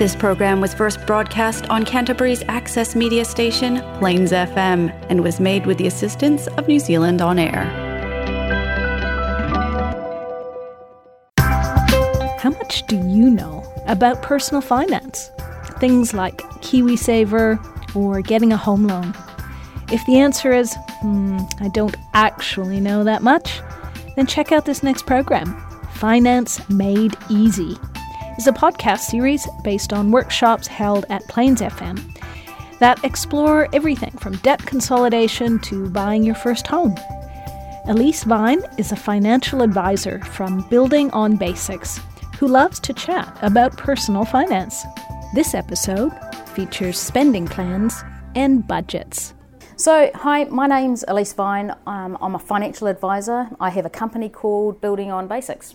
This program was first broadcast on Canterbury's access media station, Plains FM, and was made with the assistance of New Zealand On Air. How much do you know about personal finance? Things like KiwiSaver or getting a home loan. If the answer is, hmm, I don't actually know that much, then check out this next program Finance Made Easy. It's a podcast series based on workshops held at Plains FM that explore everything from debt consolidation to buying your first home. Elise Vine is a financial advisor from Building on Basics who loves to chat about personal finance. This episode features spending plans and budgets. So, hi, my name's Elise Vine. Um, I'm a financial advisor. I have a company called Building on Basics.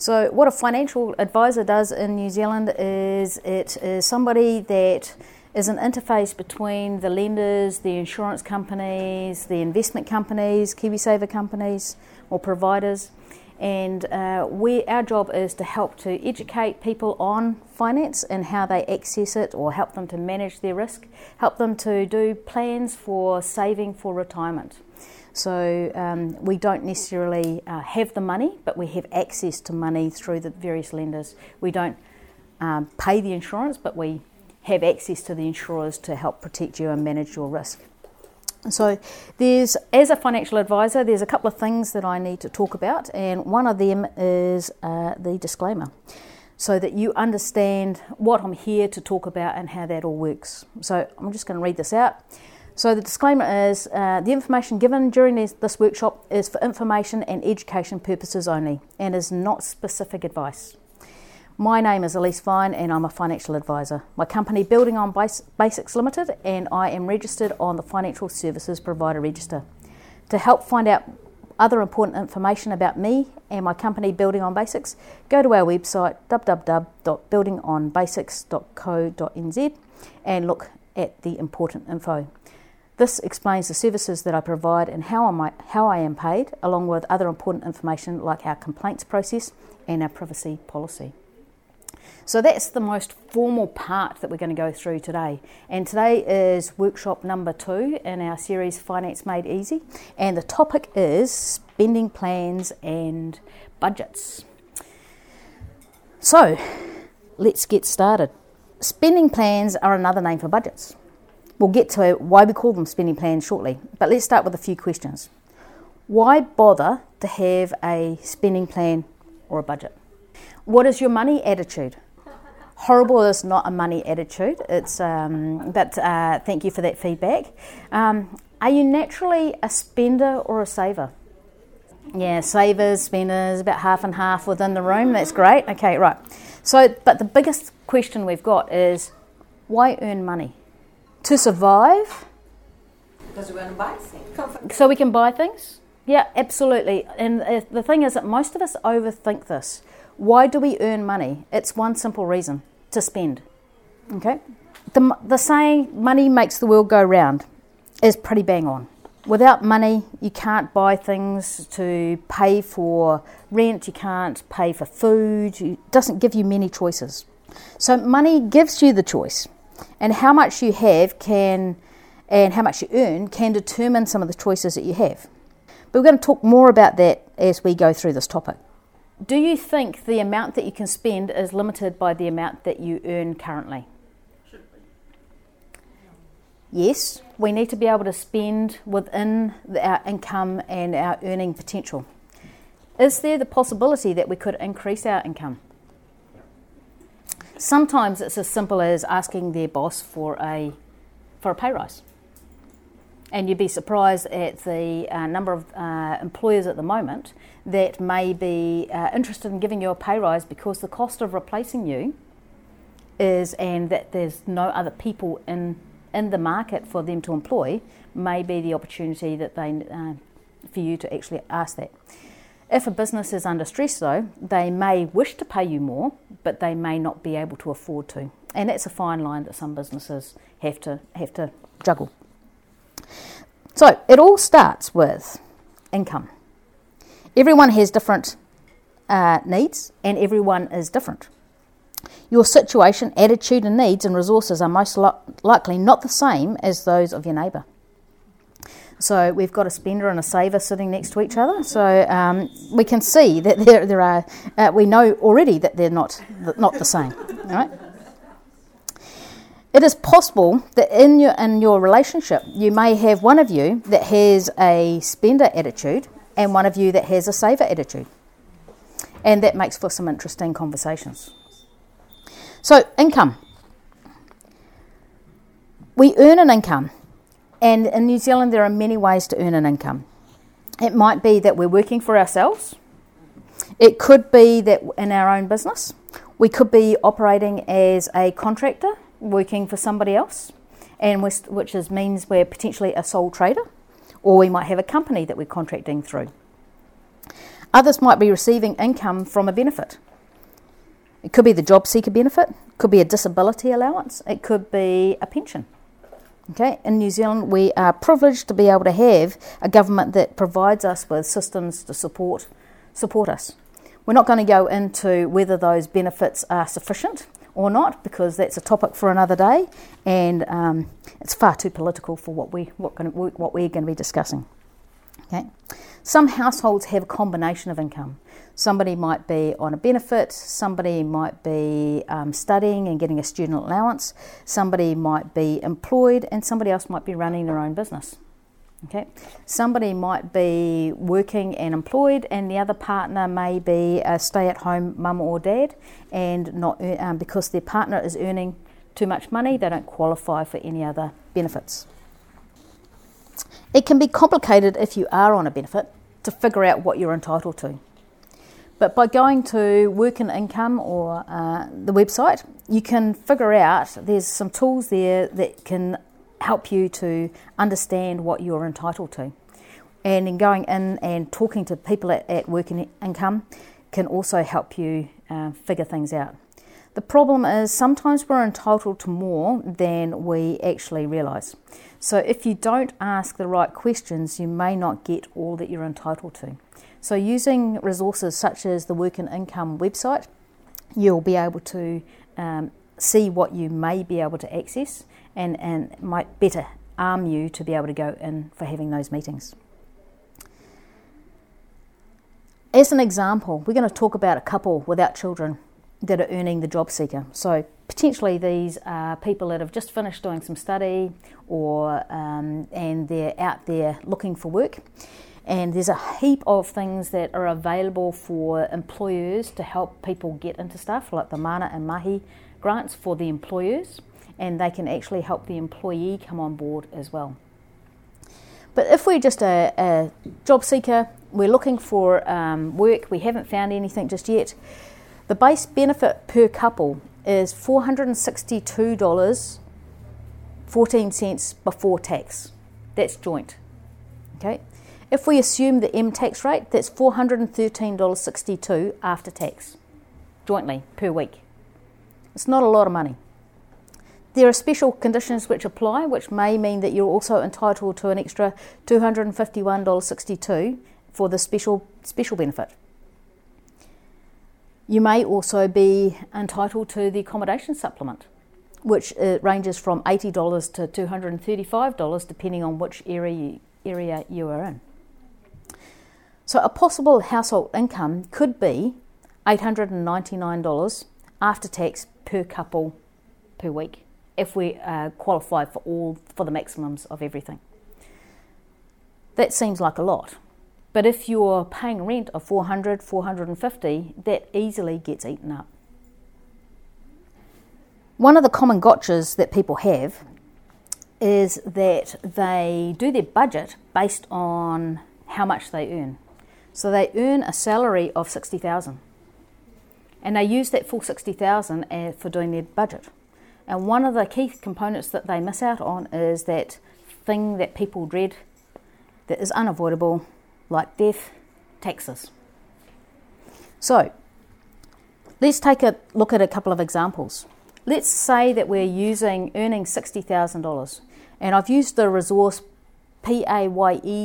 So, what a financial advisor does in New Zealand is it is somebody that is an interface between the lenders, the insurance companies, the investment companies, KiwiSaver companies, or providers. And uh, we, our job is to help to educate people on finance and how they access it, or help them to manage their risk, help them to do plans for saving for retirement. So um, we don't necessarily uh, have the money, but we have access to money through the various lenders. We don't um, pay the insurance, but we have access to the insurers to help protect you and manage your risk. So, there's as a financial advisor, there's a couple of things that I need to talk about, and one of them is uh, the disclaimer, so that you understand what I'm here to talk about and how that all works. So, I'm just going to read this out. So the disclaimer is uh, the information given during this, this, workshop is for information and education purposes only and is not specific advice. My name is Elise Vine and I'm a financial advisor. My company Building on Basics Limited and I am registered on the Financial Services Provider Register. To help find out other important information about me and my company Building on Basics, go to our website www.buildingonbasics.co.nz and look at the important info. This explains the services that I provide and how, I, how I am paid, along with other important information like our complaints process and our privacy policy. So that's the most formal part that we're going to go through today. And today is workshop number two in our series Finance Made Easy. And the topic is spending plans and budgets. So let's get started. Spending plans are another name for budgets. We'll get to why we call them spending plans shortly, but let's start with a few questions. Why bother to have a spending plan or a budget? What is your money attitude? Horrible is not a money attitude. It's um, but uh, thank you for that feedback. Um, are you naturally a spender or a saver? Yeah, savers, spenders, about half and half within the room. That's great. Okay, right. So, but the biggest question we've got is why earn money? To survive. Because we want to buy things. So we can buy things? Yeah, absolutely. And the thing is that most of us overthink this. Why do we earn money? It's one simple reason to spend. Okay? The, the saying, money makes the world go round, is pretty bang on. Without money, you can't buy things to pay for rent, you can't pay for food, it doesn't give you many choices. So, money gives you the choice and how much you have can and how much you earn can determine some of the choices that you have. But we're going to talk more about that as we go through this topic. Do you think the amount that you can spend is limited by the amount that you earn currently? Yes, we need to be able to spend within our income and our earning potential. Is there the possibility that we could increase our income? Sometimes it's as simple as asking their boss for a for a pay rise. And you'd be surprised at the uh, number of uh, employers at the moment that may be uh, interested in giving you a pay rise because the cost of replacing you is, and that there's no other people in in the market for them to employ, may be the opportunity that they uh, for you to actually ask that. If a business is under stress, though, they may wish to pay you more, but they may not be able to afford to. And that's a fine line that some businesses have to have to juggle. So it all starts with income. Everyone has different uh, needs, and everyone is different. Your situation, attitude, and needs and resources are most li- likely not the same as those of your neighbour. So we've got a spender and a saver sitting next to each other. So um, we can see that there, there are, uh, we know already that they're not, not the same. Right? It is possible that in your, in your relationship, you may have one of you that has a spender attitude and one of you that has a saver attitude. And that makes for some interesting conversations. So, income. We earn an income and in New Zealand, there are many ways to earn an income. It might be that we're working for ourselves, it could be that in our own business, we could be operating as a contractor working for somebody else, and which is, means we're potentially a sole trader, or we might have a company that we're contracting through. Others might be receiving income from a benefit. It could be the job seeker benefit, it could be a disability allowance, it could be a pension. Okay, in New Zealand, we are privileged to be able to have a government that provides us with systems to support support us. We're not going to go into whether those benefits are sufficient or not because that's a topic for another day, and um, it's far too political for what we what, gonna, what we're going to be discussing. Okay, some households have a combination of income. Somebody might be on a benefit, somebody might be um, studying and getting a student allowance, somebody might be employed, and somebody else might be running their own business. Okay, somebody might be working and employed, and the other partner may be a stay-at-home mum or dad, and not um, because their partner is earning too much money, they don't qualify for any other benefits. It can be complicated if you are on a benefit to figure out what you're entitled to. But by going to Work and Income or uh, the website, you can figure out there's some tools there that can help you to understand what you're entitled to. And in going in and talking to people at, at Work and Income can also help you uh, figure things out. The problem is sometimes we're entitled to more than we actually realise. So if you don't ask the right questions, you may not get all that you're entitled to. So, using resources such as the Work and Income website, you'll be able to um, see what you may be able to access and, and might better arm you to be able to go in for having those meetings. As an example, we're going to talk about a couple without children that are earning the job seeker. So, potentially, these are people that have just finished doing some study or um, and they're out there looking for work and there's a heap of things that are available for employers to help people get into stuff, like the Mana in Mahi grants for the employers, and they can actually help the employee come on board as well. But if we're just a, a job seeker, we're looking for um, work, we haven't found anything just yet, the base benefit per couple is $462.14 before tax. That's joint. Okay, if we assume the M tax rate, that's $413.62 after tax, jointly per week. It's not a lot of money. There are special conditions which apply, which may mean that you're also entitled to an extra $251.62 for the special, special benefit. You may also be entitled to the accommodation supplement, which uh, ranges from $80 to $235 depending on which area, area you are in. So a possible household income could be $899 after tax per couple per week if we uh, qualify for all for the maximums of everything. That seems like a lot. But if you're paying rent of 400, 450, that easily gets eaten up. One of the common gotchas that people have is that they do their budget based on how much they earn. So they earn a salary of 60,000 and they use that full 60,000 uh, for doing their budget. And one of the key components that they miss out on is that thing that people dread that is unavoidable, like death, taxes. So, let's take a look at a couple of examples. Let's say that we're using earning $60,000, and I've used the resource paye.net.nz.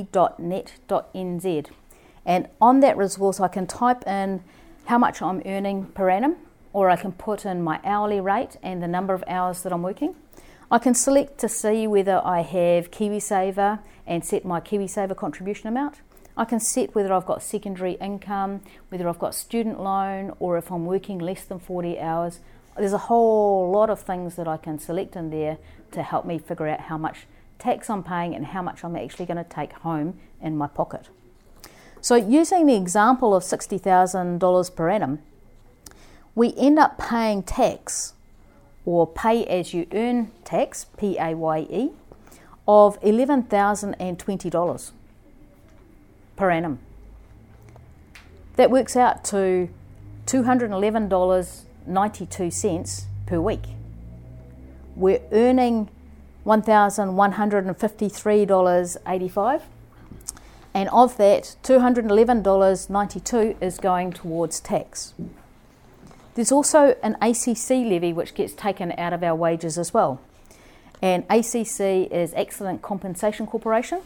And on that resource, I can type in how much I'm earning per annum or I can put in my hourly rate and the number of hours that I'm working. I can select to see whether I have KiwiSaver and set my KiwiSaver contribution amount. I can set whether I've got secondary income, whether I've got student loan, or if I'm working less than 40 hours. There's a whole lot of things that I can select in there to help me figure out how much tax I'm paying and how much I'm actually going to take home in my pocket. So, using the example of $60,000 per annum, we end up paying tax or pay as you earn tax, P A Y E, of $11,020 per annum. That works out to $211.92 per week. We're earning $1,153.85, and of that, $211.92 is going towards tax. There's also an ACC levy which gets taken out of our wages as well. And ACC is Accident Compensation Corporation.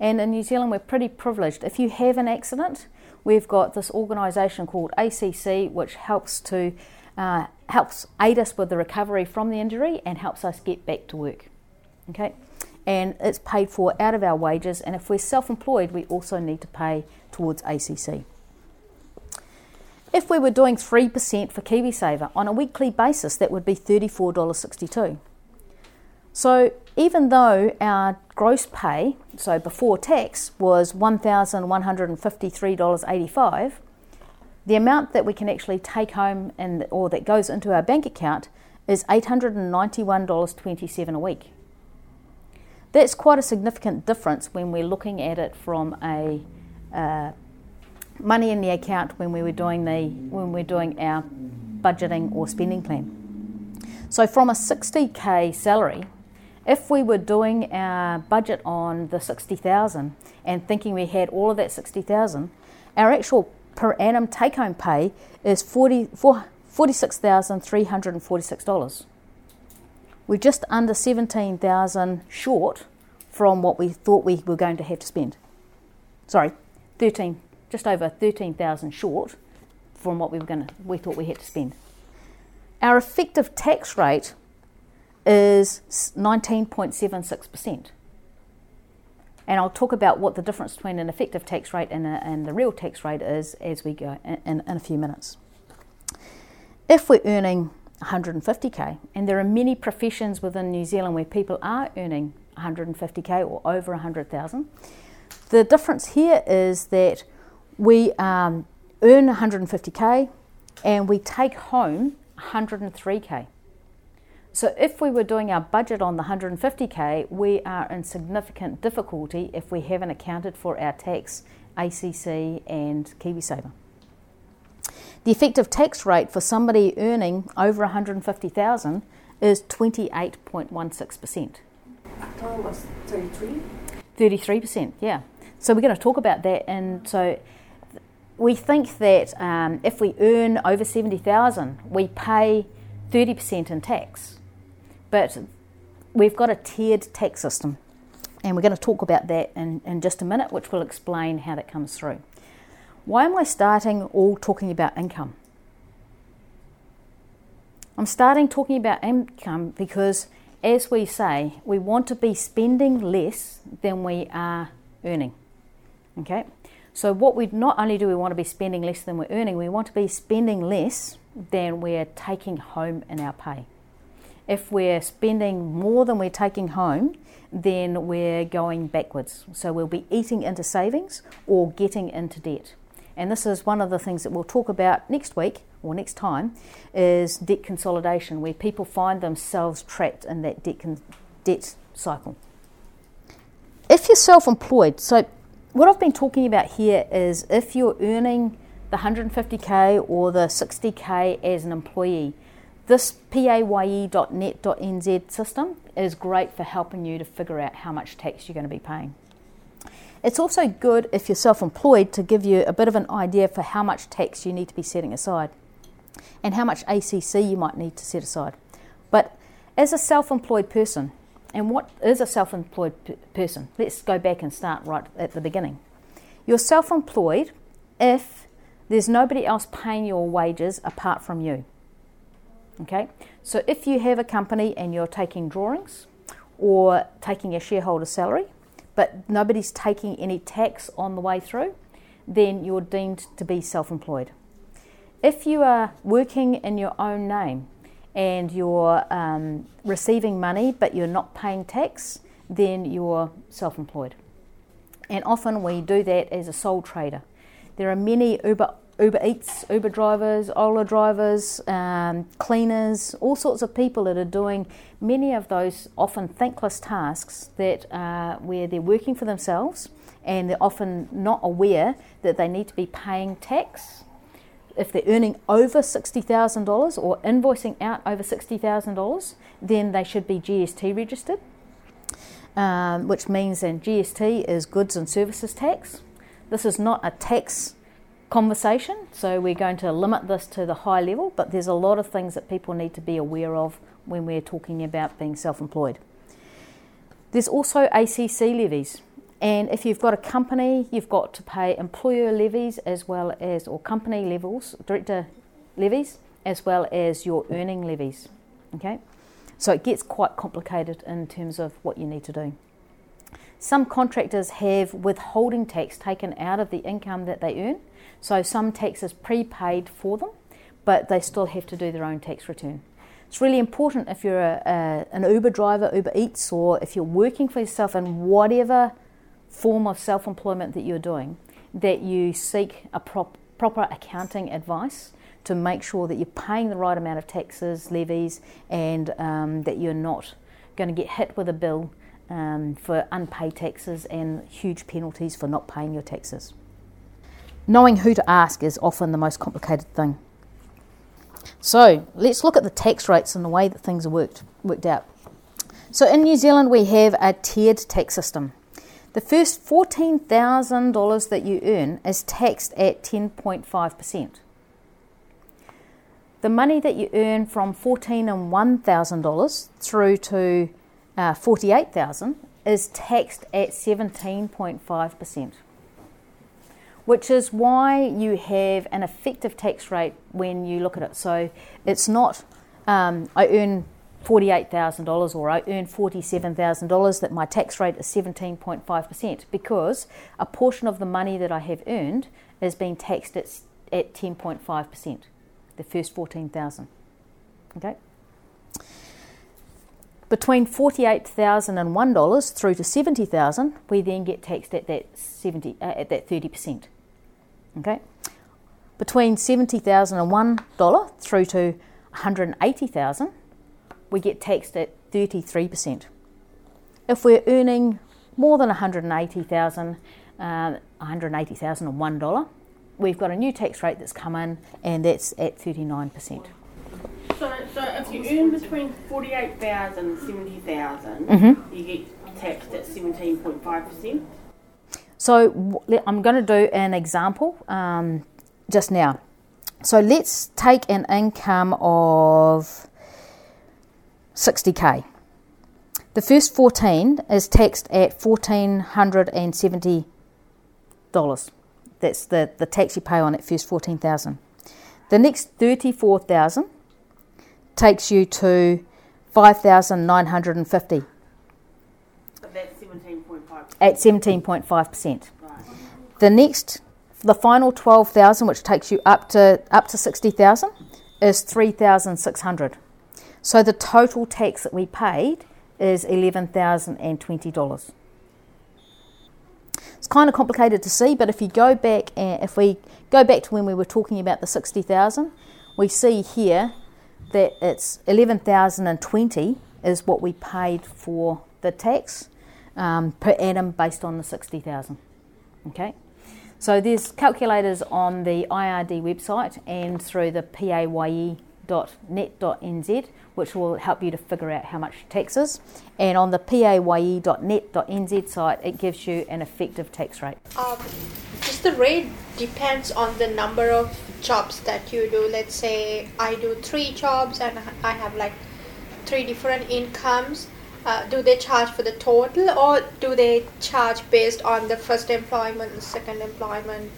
And in New Zealand, we're pretty privileged. If you have an accident, we've got this organisation called ACC, which helps to uh, helps aid us with the recovery from the injury and helps us get back to work. Okay, and it's paid for out of our wages. And if we're self-employed, we also need to pay towards ACC. If we were doing 3% for KiwiSaver on a weekly basis, that would be $34.62. So even though our gross pay, so before tax, was $1,153.85, the amount that we can actually take home and or that goes into our bank account is $891.27 a week. That's quite a significant difference when we're looking at it from a uh, money in the account when we were doing the when we're doing our budgeting or spending plan. So from a 60k salary, if we were doing our budget on the 60,000 and thinking we had all of that 60,000, our actual per annum take home pay is 40, $46,346. We're just under 17,000 short from what we thought we were going to have to spend. Sorry, 13 just over 13,000 short from what we were going to, we thought we had to spend. Our effective tax rate is 19.76%. And I'll talk about what the difference between an effective tax rate and, a, and the real tax rate is as we go in, in, a few minutes. If we're earning 150k, and there are many professions within New Zealand where people are earning 150k or over 100,000, the difference here is that we um, earn 150k and we take home 103k. So if we were doing our budget on the 150k, we are in significant difficulty if we haven't accounted for our tax, ACC, and KiwiSaver. The effective tax rate for somebody earning over 150,000 is 28.16%. Almost 33. 33%, yeah. So we're going to talk about that, and so we think that um, if we earn over 70,000, we pay 30% in tax. But we've got a tiered tax system, and we're going to talk about that in, in just a minute, which will explain how that comes through. Why am I starting all talking about income? I'm starting talking about income because, as we say, we want to be spending less than we are earning. Okay? So, what we not only do we want to be spending less than we're earning, we want to be spending less than we're taking home in our pay. If we're spending more than we're taking home, then we're going backwards. So, we'll be eating into savings or getting into debt. And this is one of the things that we'll talk about next week or next time is debt consolidation, where people find themselves trapped in that debt, con- debt cycle. If you're self employed, so what I've been talking about here is if you're earning the 150k or the 60k as an employee, this paye.net.nz system is great for helping you to figure out how much tax you're going to be paying. It's also good if you're self employed to give you a bit of an idea for how much tax you need to be setting aside and how much ACC you might need to set aside. But as a self employed person, and what is a self employed p- person? Let's go back and start right at the beginning. You're self employed if there's nobody else paying your wages apart from you. Okay, so if you have a company and you're taking drawings or taking a shareholder salary, but nobody's taking any tax on the way through, then you're deemed to be self employed. If you are working in your own name and you're um, receiving money but you're not paying tax, then you're self employed. And often we do that as a sole trader. There are many Uber Uber Eats, Uber drivers, Ola drivers, um, cleaners, all sorts of people that are doing many of those often thankless tasks that uh, where they're working for themselves and they're often not aware that they need to be paying tax. If they're earning over $60,000 or invoicing out over $60,000, then they should be GST registered, um, which means then GST is goods and services tax. This is not a tax conversation. So we're going to limit this to the high level, but there's a lot of things that people need to be aware of when we're talking about being self employed. There's also ACC levies. And if you've got a company, you've got to pay employer levies as well as, or company levels, director levies, as well as your earning levies. Okay? So it gets quite complicated in terms of what you need to do. Some contractors have withholding tax taken out of the income that they earn, so some tax is prepaid for them, but they still have to do their own tax return. It's really important if you're a, a, an Uber driver, Uber Eats, or if you're working for yourself in whatever form of self employment that you're doing, that you seek a prop, proper accounting advice to make sure that you're paying the right amount of taxes, levies, and um, that you're not going to get hit with a bill um, for unpaid taxes and huge penalties for not paying your taxes knowing who to ask is often the most complicated thing. So let's look at the tax rates and the way that things are worked, worked out. So in New Zealand, we have a tiered tax system. The first $14,000 that you earn is taxed at 10.5%. The money that you earn from $14 and $1,000 through to uh, 48,000 is taxed at 17.5% which is why you have an effective tax rate when you look at it. So it's not, um, I earn $48,000 or I earn $47,000, that my tax rate is 17.5% because a portion of the money that I have earned is being taxed at, at 10.5%, the first 14,000. Okay? Between $48,001 through to 70,000, we then get taxed at that 70 uh, at that 30%. Okay, between seventy thousand and one dollar through to one hundred eighty thousand, we get taxed at thirty three percent. If we're earning more than one hundred eighty thousand, uh, one hundred eighty thousand and one dollar, we've got a new tax rate that's come in, and that's at thirty nine percent. So, so if you earn between 48,000 and 70,000, mm-hmm. you get taxed at 17.5%? So I'm going to do an example um, just now. So let's take an income of 60k. The first 14 is taxed at $1,470. That's the, the tax you pay on that first 14,000. The next 34,000 takes you to 5,950 at 17.5%. The next, the final 12,000, which takes you up to up to 60,000, is 3,600. So the total tax that we paid is $11,020. It's kind of complicated to see, but if you go back and if we go back to when we were talking about the 60,000, we see here that it's 11,020 is what we paid for the tax um, per annum based on the 60,000. Okay, so there's calculators on the IRD website and through the paye.net.nz, which will help you to figure out how much tax is. And on the paye.net.nz site, it gives you an effective tax rate. Um, just the rate depends on the number of jobs that you do. Let's say I do three jobs and I have like three different incomes uh, do they charge for the total or do they charge based on the first employment and second employment?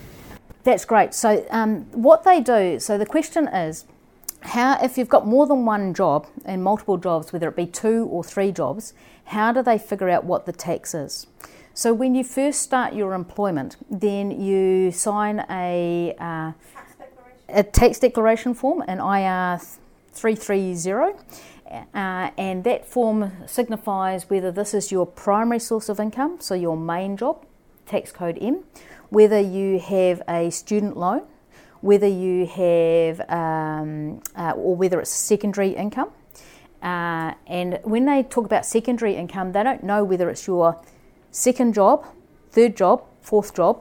That's great. So, um, what they do, so the question is how if you've got more than one job and multiple jobs, whether it be two or three jobs, how do they figure out what the tax is? So when you first start your employment, then you sign a uh, a tax declaration form, an IR three three zero. Uh, and that form signifies whether this is your primary source of income, so your main job, tax code M, whether you have a student loan, whether you have, um, uh, or whether it's secondary income. Uh, and when they talk about secondary income, they don't know whether it's your second job, third job, fourth job,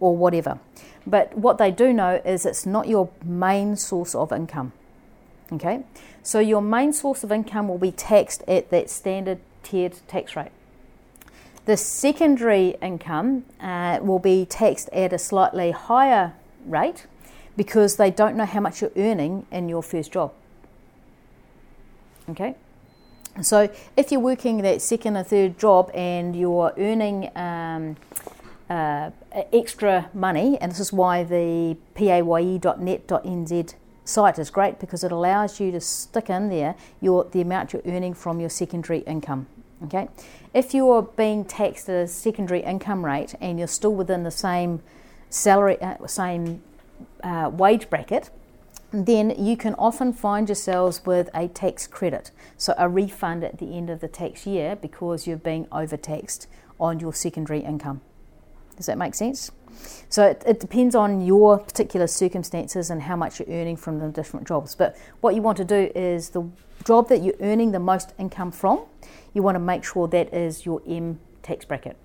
or whatever. But what they do know is it's not your main source of income. Okay? So your main source of income will be taxed at that standard tiered tax rate. The secondary income uh, will be taxed at a slightly higher rate because they don't know how much you're earning in your first job. Okay? So if you're working that second or third job and you're earning um, uh, extra money, and this is why the paye.net.nz site is great because it allows you to stick in there your the amount you're earning from your secondary income. Okay, if you're being taxed at a secondary income rate and you're still within the same salary, uh, same uh, wage bracket, then you can often find yourselves with a tax credit, so a refund at the end of the tax year because you're being overtaxed on your secondary income. Does that make sense? So it, it, depends on your particular circumstances and how much you're earning from the different jobs. But what you want to do is the job that you're earning the most income from, you want to make sure that is your M tax bracket.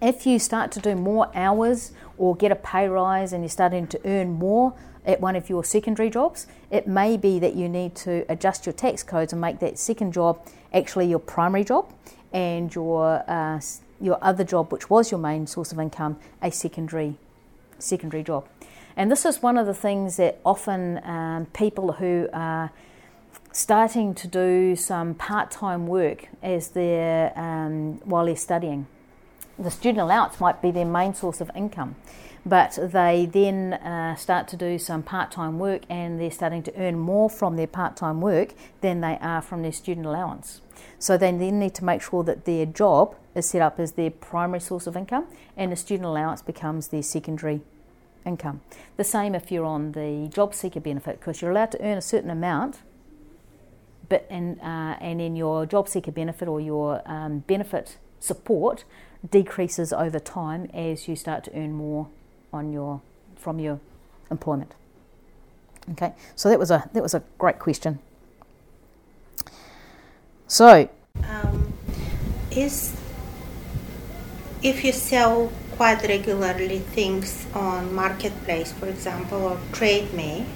If you start to do more hours or get a pay rise and you're starting to earn more at one of your secondary jobs, it may be that you need to adjust your tax codes and make that second job actually your primary job and your uh, your other job, which was your main source of income, a secondary secondary job. And this is one of the things that often um, people who are starting to do some part-time work as they're um, while they're studying. The student allowance might be their main source of income, but they then uh, start to do some part-time work and they're starting to earn more from their part-time work than they are from their student allowance. So they then need to make sure that their job is set up as their primary source of income and the student allowance becomes their secondary income. The same if you're on the job seeker benefit because you're allowed to earn a certain amount but in, uh, and in your job seeker benefit or your um, benefit support decreases over time as you start to earn more on your from your employment. Okay, so that was a that was a great question. So, um, is if you sell quite regularly things on marketplace, for example, or trade me,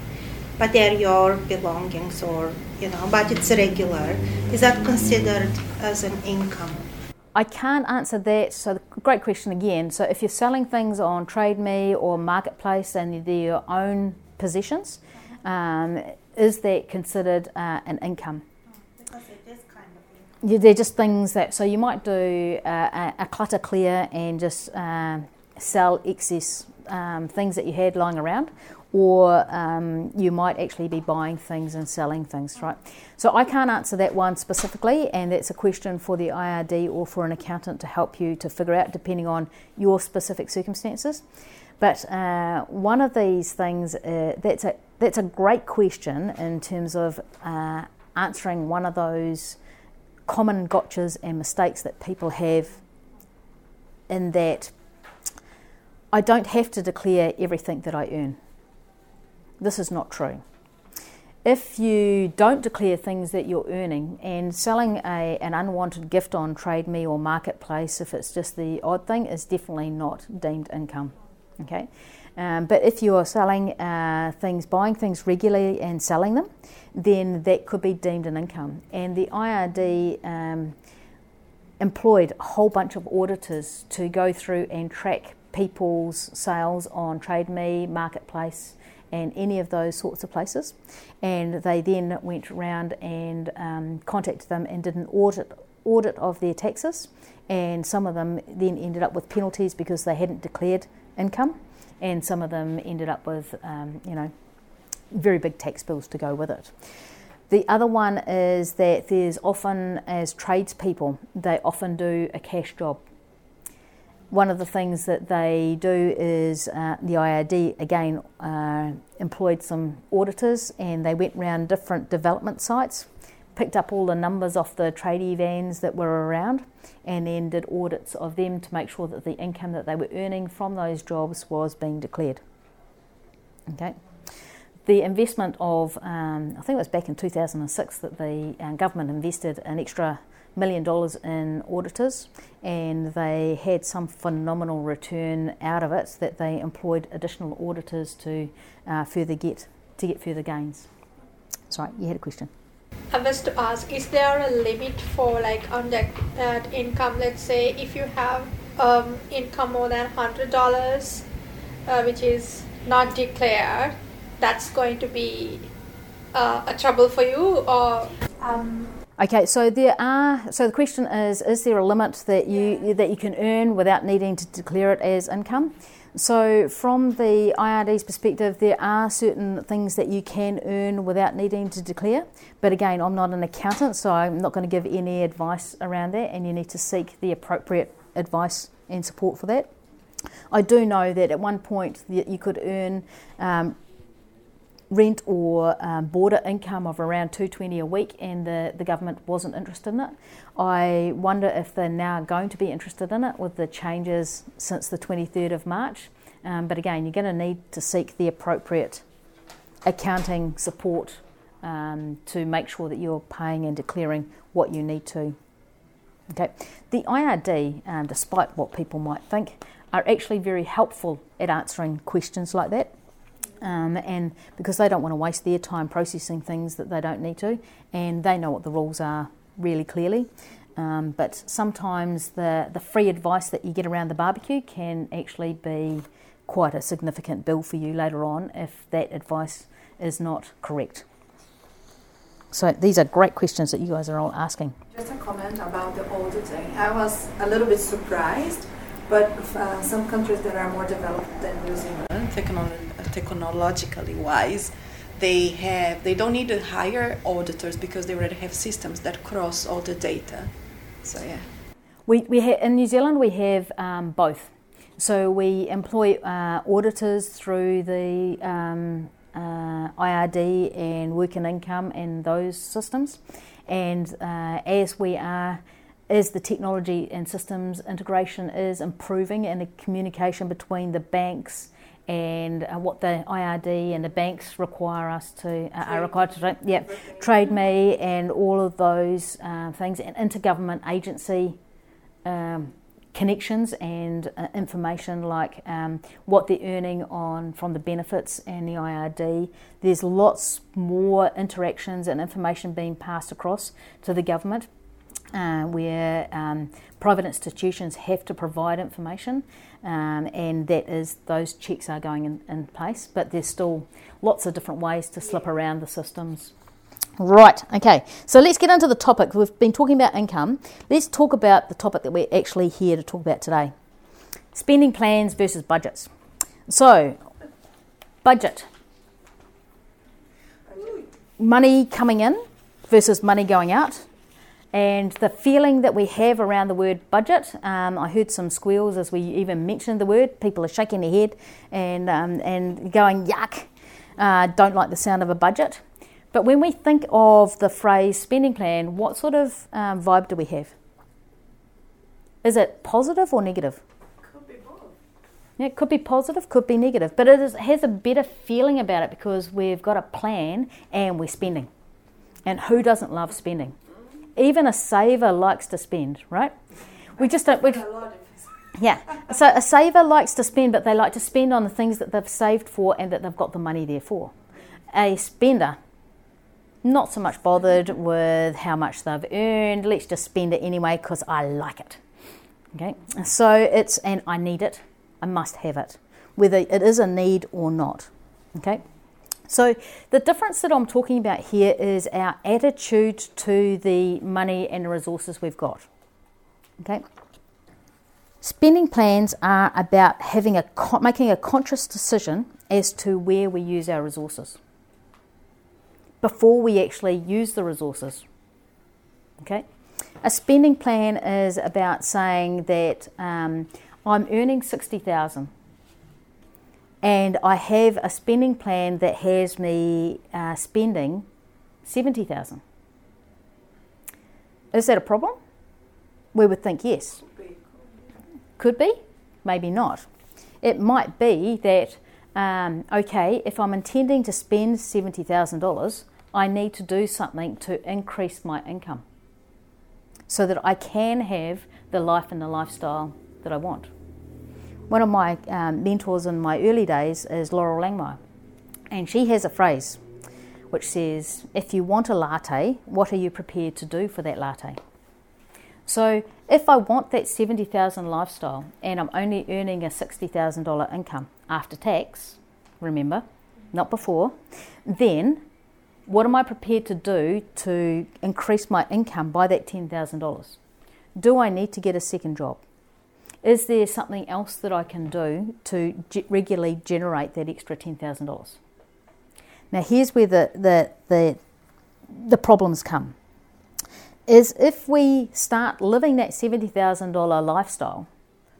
but they're your belongings or you know, but it's regular, is that considered as an income? I can't answer that. So, great question again. So, if you're selling things on Trade Me or Marketplace and they're your own possessions, um, is that considered uh, an income? Because they're just kind of Yeah, they're just things that so you might do uh, a, clutter clear and just uh, sell excess um, things that you had lying around, or um, you might actually be buying things and selling things, right? So I can't answer that one specifically, and that's a question for the IRD or for an accountant to help you to figure out depending on your specific circumstances. But uh, one of these things uh, that's a that's a great question in terms of uh, answering one of those common gotchas and mistakes that people have in that I don't have to declare everything that I earn. This is not true. If you don't declare things that you're earning and selling a, an unwanted gift on Trade Me or Marketplace, if it's just the odd thing, is definitely not deemed income. Okay, um, but if you are selling uh, things, buying things regularly and selling them, then that could be deemed an income. And the IRD um, employed a whole bunch of auditors to go through and track people's sales on Trade Me, Marketplace, and any of those sorts of places. And they then went around and um, contacted them and did an audit audit of their taxes. And some of them then ended up with penalties because they hadn't declared income, and some of them ended up with, um, you know, very big tax bills to go with it. The other one is that there's often, as tradespeople, they often do a cash job. One of the things that they do is uh, the IRD again uh, employed some auditors and they went around different development sites, picked up all the numbers off the tradie vans that were around, and then did audits of them to make sure that the income that they were earning from those jobs was being declared. Okay the investment of, um, I think it was back in 2006 that the uh, government invested an extra million dollars in auditors and they had some phenomenal return out of it that they employed additional auditors to uh, further get to get further gains. Sorry, you had a question. I was to ask, is there a limit for like on that, that income? Let's say if you have um, income more than hundred dollars, uh, which is not declared, that's going to be uh, a trouble for you or um, Okay, so there are. So the question is: Is there a limit that you yeah. that you can earn without needing to declare it as income? So from the IRD's perspective, there are certain things that you can earn without needing to declare. But again, I'm not an accountant, so I'm not going to give any advice around that. And you need to seek the appropriate advice and support for that. I do know that at one point you could earn um, rent or um, boarder income of around 220 a week and the, the government wasn't interested in it. I wonder if they're now going to be interested in it with the changes since the 23rd of March. Um, but again, you're going to need to seek the appropriate accounting support um, to make sure that you're paying and declaring what you need to. Okay, the IRD, um, despite what people might think, are actually very helpful at answering questions like that. Um, and because they don't want to waste their time processing things that they don't need to, and they know what the rules are really clearly. Um, but sometimes the, the free advice that you get around the barbecue can actually be quite a significant bill for you later on if that advice is not correct. So these are great questions that you guys are all asking. Just a comment about the auditing. I was a little bit surprised, but uh, some countries that are more developed than New Zealand, technologically wise, they have they don't need to hire auditors because they already have systems that cross all the data. So yeah. We, we ha- in New Zealand we have um, both. So we employ uh, auditors through the um, uh, IRD and Work and Income and those systems, and uh, as we are as the technology and systems integration is improving and the communication between the banks and uh, what the IRD and the banks require us to uh, are required to yeah trade me and all of those uh, things and intergovernment agency um, connections and uh, information like um, what they're earning on from the benefits and the IRD. There's lots more interactions and information being passed across to the government. Uh, where um, private institutions have to provide information, um, and that is those checks are going in, in, place, but there's still lots of different ways to slip around the systems. Right, okay, so let's get into the topic. We've been talking about income. Let's talk about the topic that we're actually here to talk about today spending plans versus budgets. So, budget money coming in versus money going out and the feeling that we have around the word budget, um, I heard some squeals as we even mentioned the word. People are shaking their head and, um, and going, yuck, uh, don't like the sound of a budget. But when we think of the phrase spending plan, what sort of um, vibe do we have? Is it positive or negative? Could be both. Yeah, it could be positive, could be negative, but it is, has a better feeling about it because we've got a plan and we're spending. And who doesn't love spending? Even a saver likes to spend, right? We just don't. We, yeah. So a saver likes to spend, but they like to spend on the things that they've saved for and that they've got the money there for. A spender, not so much bothered with how much they've earned. Let's just spend it anyway because I like it. Okay. So it's and I need it. I must have it, whether it is a need or not. Okay. So, the difference that I'm talking about here is our attitude to the money and the resources we've got. Okay? Spending plans are about having a making a conscious decision as to where we use our resources. before we actually use the resources. Okay? A spending plan is about saying that um, I'm earning 60,000 and I have a spending plan that has me uh, spending 70,000. Is that a problem? We would think yes. Could be, maybe not. It might be that, um, okay, if I'm intending to spend $70,000, I need to do something to increase my income so that I can have the life and the lifestyle that I want. One of my um, mentors in my early days is Loral Langemeier, and she has a phrase which says, If you want a latte, what are you prepared to do for that latte? So, if I want that 70,000 lifestyle and I'm only earning a $60,000 income after tax, remember, not before, then what am I prepared to do to increase my income by that $10,000? Do I need to get a second job? Is there something else that I can do to ge- regularly generate that extra $10,000? Now, here's where the, the, the, the problems come. Is if we start living that $70,000 lifestyle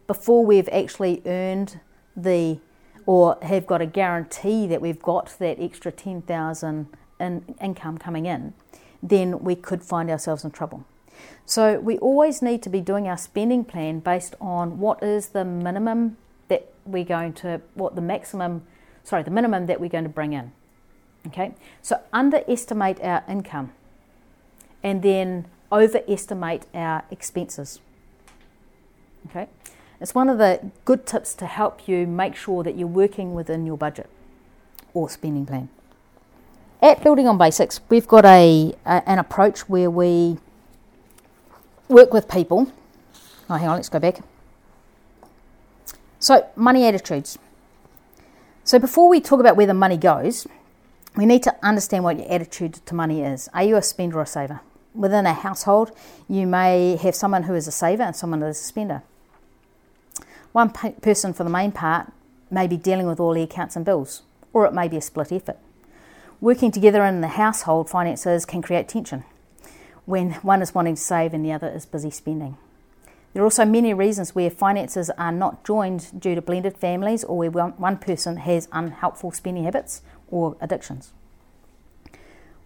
before we've actually earned the or have got a guarantee that we've got that extra 10,000 in income coming in, then we could find ourselves in trouble. So we always need to be doing our spending plan based on what is the minimum that we're going to, what the maximum, sorry, the minimum that we're going to bring in. Okay, so underestimate our income and then overestimate our expenses. Okay, it's one of the good tips to help you make sure that you're working within your budget or spending plan. At Building on Basics, we've got a, a an approach where we work with people. Oh, hang on, let's go back. So, money attitudes. So, before we talk about where the money goes, we need to understand what your attitude to money is. Are you a spender or a saver? Within a household, you may have someone who is a saver and someone who is a spender. One person, for the main part, may be dealing with all the accounts and bills, or it may be a split effort. Working together in the household finances can create tension when one is wanting to save and the other is busy spending. There are also many reasons where finances are not joined due to blended families or where one person has unhelpful spending habits or addictions.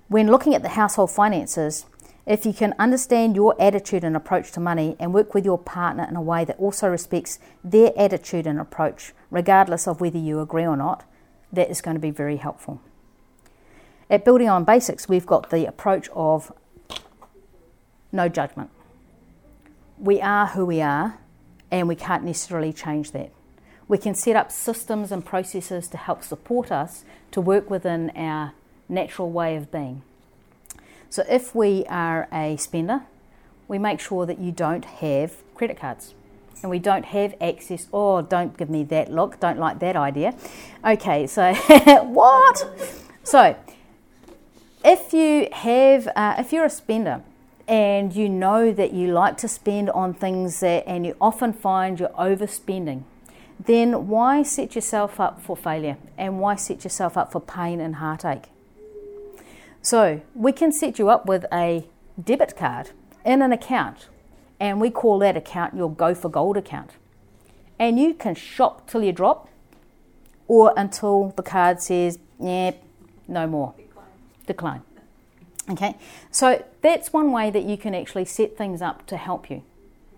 When looking at the household finances, if you can understand your attitude and approach to money and work with your partner in a way that also respects their attitude and approach, regardless of whether you agree or not, that is going to be very helpful. At Building on Basics, we've got the approach of no judgment. We are who we are, and we can't necessarily change that. We can set up systems and processes to help support us to work within our natural way of being. So, if we are a spender, we make sure that you don't have credit cards and we don't have access. Oh, don't give me that look, don't like that idea. Okay, so what? So, if you have, uh, if you're a spender and you know that you like to spend on things that, and you often find you're overspending, then why set yourself up for failure and why set yourself up for pain and heartache? So, we can set you up with a debit card in an account, and we call that account your Go for Gold account. And you can shop till you drop or until the card says, yeah, no more decline. Okay, so that's one way that you can actually set things up to help you.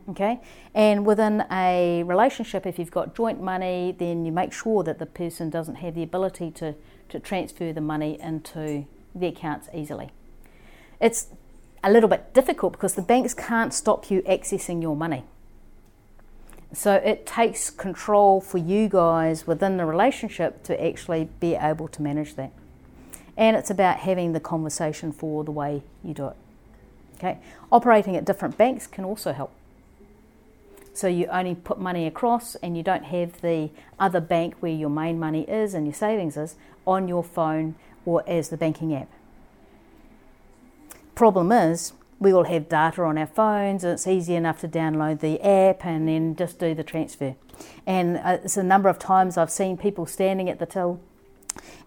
Okay, and within a relationship, if you've got joint money, then you make sure that the person doesn't have the ability to, to transfer the money into the accounts easily. It's a little bit difficult because the banks can't stop you accessing your money. So it takes control for you guys within the relationship to actually be able to manage that and it's about having the conversation for the way you do it. Okay, operating at different banks can also help. So you only put money across and you don't have the other bank where your main money is and your savings is on your phone or as the banking app. Problem is, we all have data on our phones and it's easy enough to download the app and then just do the transfer. And uh, it's a number of times I've seen people standing at the till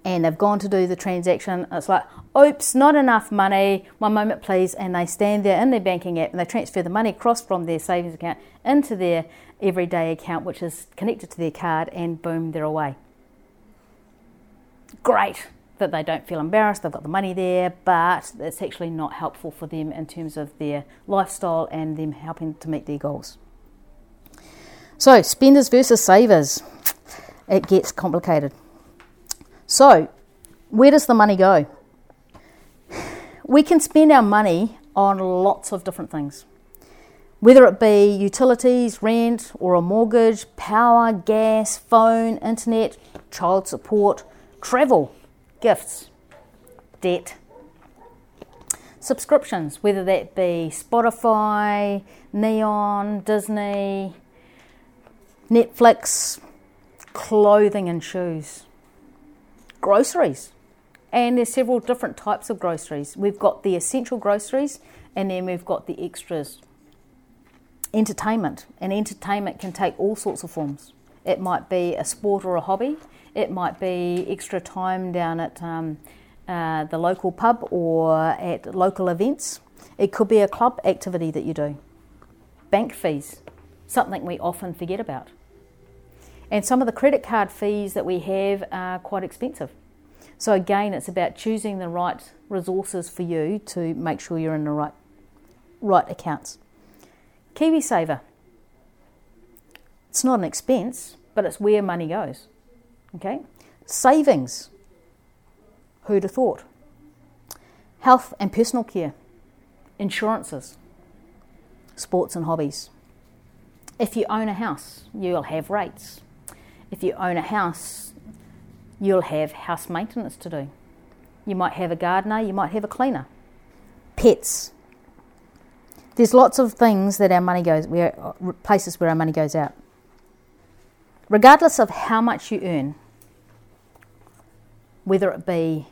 and they've gone to do the transaction. It's like, oops, not enough money, one moment please. And they stand there in their banking app and they transfer the money across from their savings account into their everyday account, which is connected to their card, and boom, they're away. Great that they don't feel embarrassed, they've got the money there, but it's actually not helpful for them in terms of their lifestyle and them helping to meet their goals. So, spenders versus savers, it gets complicated. So, where does the money go? We can spend our money on lots of different things, whether it be utilities, rent, or a mortgage, power, gas, phone, internet, child support, travel, gifts, debt, subscriptions, whether that be Spotify, Neon, Disney, Netflix, clothing and shoes groceries. And there's several different types of groceries. We've got the essential groceries and then we've got the extras. Entertainment. And entertainment can take all sorts of forms. It might be a sport or a hobby. It might be extra time down at um, uh, the local pub or at local events. It could be a club activity that you do. Bank fees, something we often forget about. And some of the credit card fees that we have are quite expensive. So again, it's about choosing the right resources for you to make sure you're in the right right accounts. KiwiSaver. It's not an expense, but it's where money goes. Okay? Savings. Who'd have thought? Health and personal care. Insurances. Sports and hobbies. If you own a house, you'll have rates. If you own a house, you'll have house maintenance to do. You might have a gardener, you might have a cleaner. Pets. There's lots of things that our money goes where uh, places where our money goes out. Regardless of how much you earn, whether it be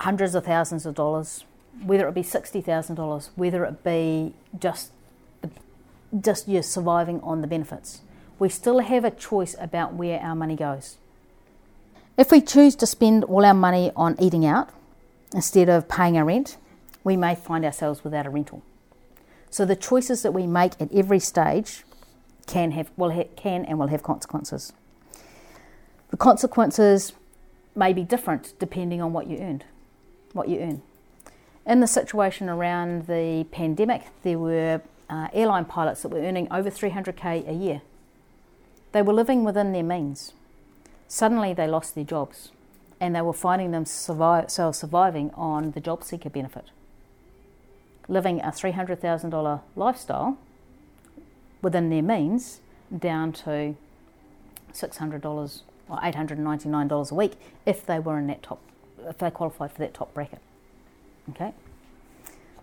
hundreds of thousands of dollars, whether it be sixty thousand dollars, whether it be just just you surviving on the benefits, we still have a choice about where our money goes. If we choose to spend all our money on eating out instead of paying our rent, we may find ourselves without a rental. So the choices that we make at every stage can have will ha- can and will have consequences. The consequences may be different depending on what you earned, what you earn. In the situation around the pandemic, there were uh, airline pilots that were earning over 300k a year they were living within their means. Suddenly they lost their jobs and they were finding themselves surviving on the job seeker benefit. Living a $300,000 lifestyle within their means down to $600 or $899 a week if they were in that top, if they qualified for that top bracket. Okay?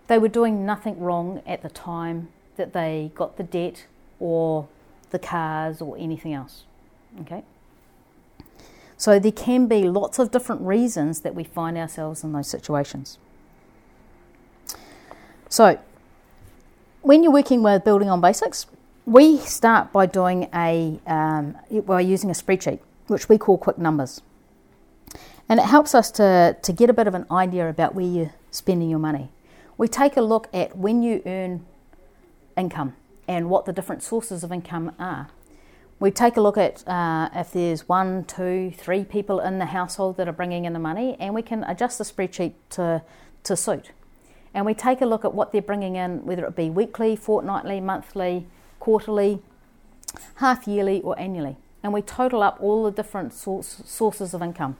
They were doing nothing wrong at the time that they got the debt or the cars or anything else. Okay? So there can be lots of different reasons that we find ourselves in those situations. So when you're working with building on basics, we start by doing a um, by using a spreadsheet, which we call quick numbers, and it helps us to to get a bit of an idea about where you're spending your money. We take a look at when you earn income and what the different sources of income are. We take a look at uh, if there's one, two, three people in the household that are bringing in the money, and we can adjust the spreadsheet to, to suit. And we take a look at what they're bringing in, whether it be weekly, fortnightly, monthly, quarterly, half yearly, or annually. And we total up all the different source, sources of income.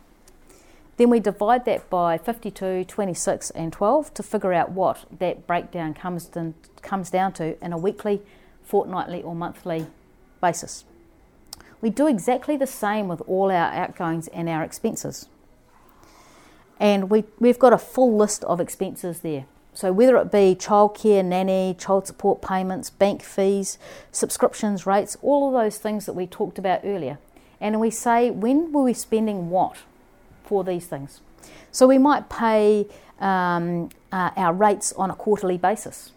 Then we divide that by 52, 26, and 12 to figure out what that breakdown comes, to, comes down to in a weekly, fortnightly, or monthly basis. We do exactly the same with all our outgoings and our expenses. And we, we've got a full list of expenses there. So, whether it be childcare, nanny, child support payments, bank fees, subscriptions, rates, all of those things that we talked about earlier. And we say, when were we spending what? For these things. So we might pay um, uh, our rates on a quarterly basis.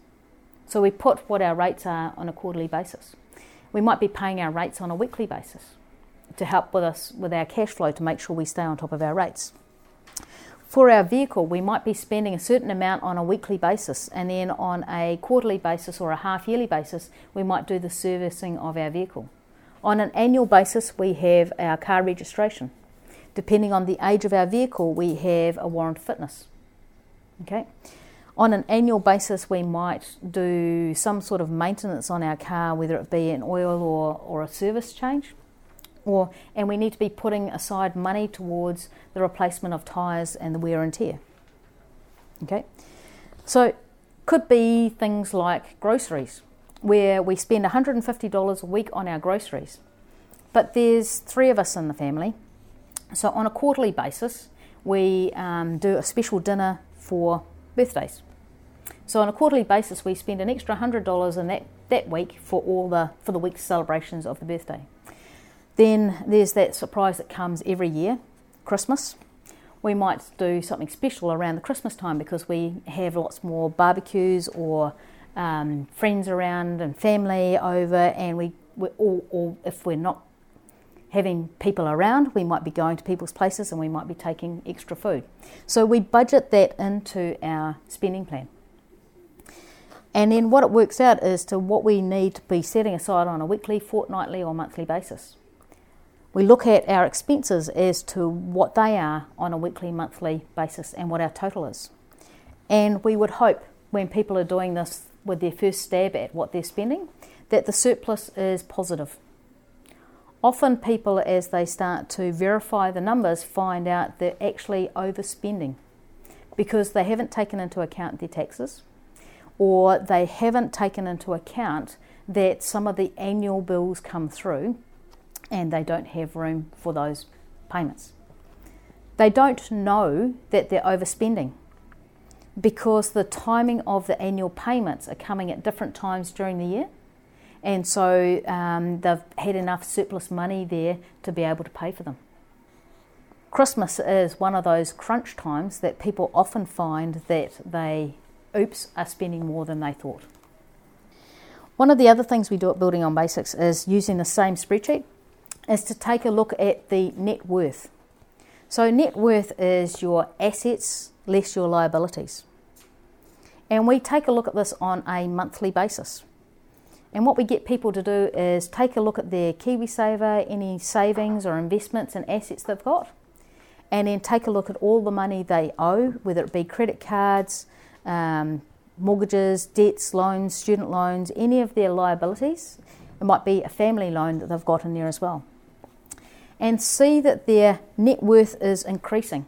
So we put what our rates are on a quarterly basis. We might be paying our rates on a weekly basis. to help with us with our cash flow to make sure we stay on top of our rates. For our vehicle, we might be spending a certain amount on a weekly basis, and then on a quarterly basis or a half yearly basis, we might do the servicing of our vehicle. On an annual basis, we have our car registration. Depending on the age of our vehicle, we have a warrant fitness. Okay. On an annual basis, we might do some sort of maintenance on our car, whether it be an oil or, or a service change or and we need to be putting aside money towards the replacement of tyres and the wear and tear. Okay, so could be things like groceries, where we spend $150 a week on our groceries, but there's three of us in the family, so on a quarterly basis we um, do a special dinner for birthdays. So on a quarterly basis, we spend an extra hundred dollars in that, that week for all the for the week's celebrations of the birthday. Then there's that surprise that comes every year, Christmas. We might do something special around the Christmas time because we have lots more barbecues or um, friends around and family over, and we, we or, or if we're not having people around, we might be going to people's places and we might be taking extra food. So we budget that into our spending plan. And then what it works out is to what we need to be setting aside on a weekly, fortnightly, or monthly basis we look at our expenses as to what they are on a weekly, monthly basis and what our total is. And we would hope when people are doing this with their first stab at what they're spending that the surplus is positive. Often, people, as they start to verify the numbers, find out they're actually overspending because they haven't taken into account their taxes or they haven't taken into account that some of the annual bills come through and they don't have room for those payments. They don't know that they're overspending because the timing of the annual payments are coming at different times during the year, and so um, they've had enough surplus money there to be able to pay for them. Christmas is one of those crunch times that people often find that they, oops, are spending more than they thought. One of the other things we do at Building on Basics is using the same spreadsheet is to take a look at the net worth. So, net worth is your assets less your liabilities. And we take a look at this on a monthly basis. And what we get people to do is take a look at their KiwiSaver, any savings or investments and assets they've got, and then take a look at all the money they owe, whether it be credit cards, um, mortgages, debts, loans, student loans, any of their liabilities. It might be a family loan that they've got in there as well and see that their net worth is increasing.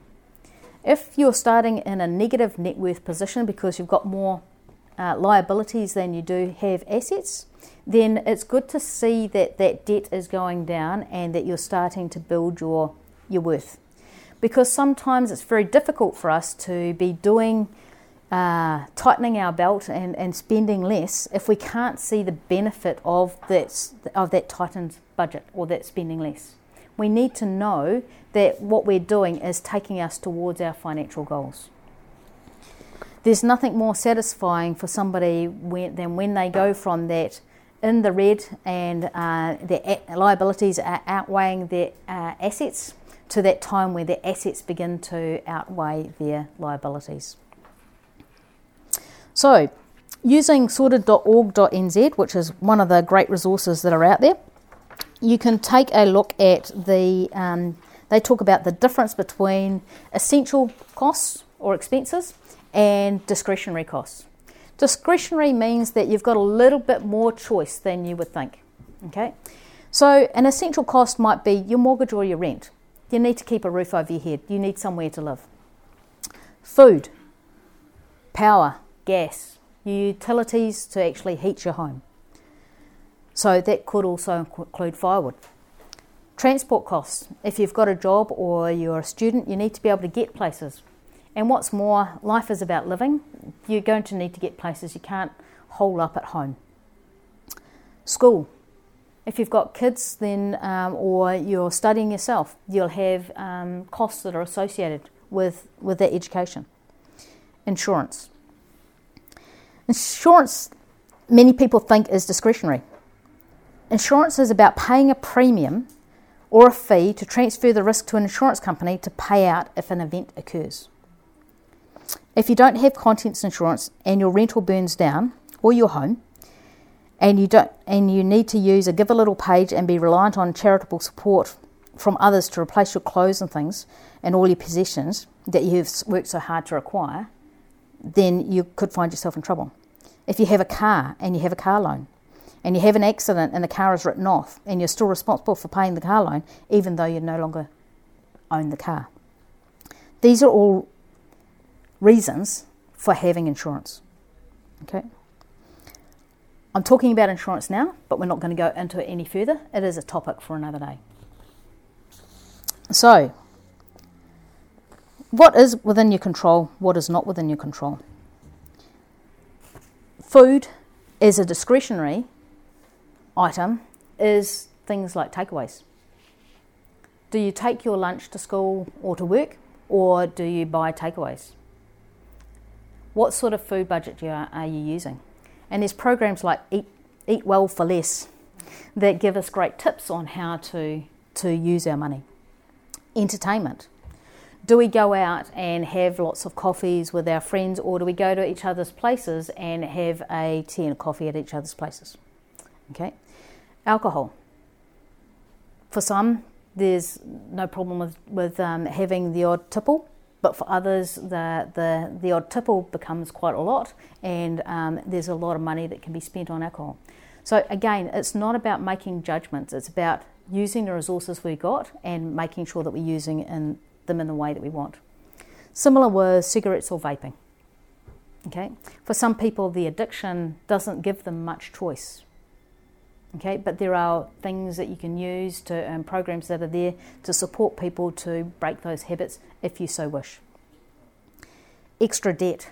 If you're starting in a negative net worth position because you've got more uh, liabilities than you do have assets, then it's good to see that that debt is going down and that you're starting to build your, your worth. Because sometimes it's very difficult for us to be doing uh, tightening our belt and, and spending less if we can't see the benefit of that, of that tightened budget or that spending less we need to know that what we're doing is taking us towards our financial goals. There's nothing more satisfying for somebody when, than when they go from that in the red and uh, their liabilities are outweighing their uh, assets to that time where their assets begin to outweigh their liabilities. So, using sorted.org.nz, which is one of the great resources that are out there, you can take a look at the, um, they talk about the difference between essential costs or expenses and discretionary costs. Discretionary means that you've got a little bit more choice than you would think. Okay? So, an essential cost might be your mortgage or your rent. You need to keep a roof over your head, you need somewhere to live. Food, power, gas, utilities to actually heat your home. So that could also include firewood. Transport costs. If you've got a job or you're a student, you need to be able to get places. And what's more, life is about living. You're going to need to get places. You can't hole up at home. School. If you've got kids, then um, or you're studying yourself, you'll have um, costs that are associated with with that education. Insurance. Insurance, many people think is discretionary. Insurance is about paying a premium or a fee to transfer the risk to an insurance company to pay out if an event occurs. If you don't have contents insurance and your rental burns down or your home, and you don't and you need to use a Givealittle page and be reliant on charitable support from others to replace your clothes and things and all your possessions that you've worked so hard to acquire, then you could find yourself in trouble. If you have a car and you have a car loan, and you have an accident and the car is written off, and you're still responsible for paying the car loan, even though you no longer own the car. These are all reasons for having insurance. Okay? I'm talking about insurance now, but we're not going to go into it any further. It is a topic for another day. So, what is within your control? What is not within your control? Food is a discretionary item is things like takeaways. Do you take your lunch to school or to work, or do you buy takeaways? What sort of food budget are, are you using? And there's programs like Eat, Eat Well for Less that give us great tips on how to, to use our money. Entertainment. Do we go out and have lots of coffees with our friends, or do we go to each other's places and have a tea and a coffee at each other's places? Okay. Alcohol. For some, there's no problem with, with um, having the odd tipple, but for others, the, the, the odd tipple becomes quite a lot, and um, there's a lot of money that can be spent on alcohol. So, again, it's not about making judgments, it's about using the resources we've got and making sure that we're using in, them in the way that we want. Similar with cigarettes or vaping. Okay, for some people, the addiction doesn't give them much choice. Okay, but there are things that you can use to um, programs that are there to support people to break those habits if you so wish. Extra debt.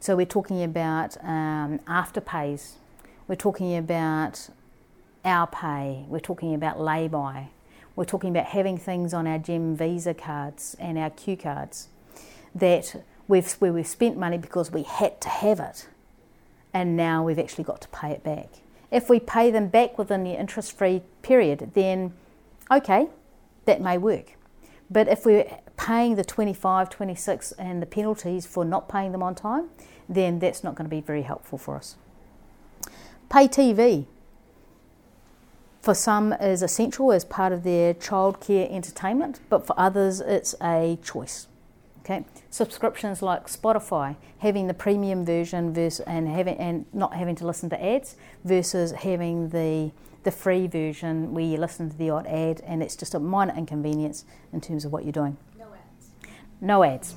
So we're talking about um, afterpays. We're talking about our pay. We're talking about lay-by. We're talking about having things on our Gem Visa cards and our Q cards that we've where we've spent money because we had to have it, and now we've actually got to pay it back. If we pay them back within the interest free period, then okay, that may work. But if we're paying the 25, 26 and the penalties for not paying them on time, then that's not going to be very helpful for us. Pay TV for some is essential as part of their childcare entertainment, but for others it's a choice. Okay, subscriptions like Spotify, having the premium version versus and having and not having to listen to ads versus having the the free version where you listen to the odd ad and it's just a minor inconvenience in terms of what you're doing. No ads. No ads.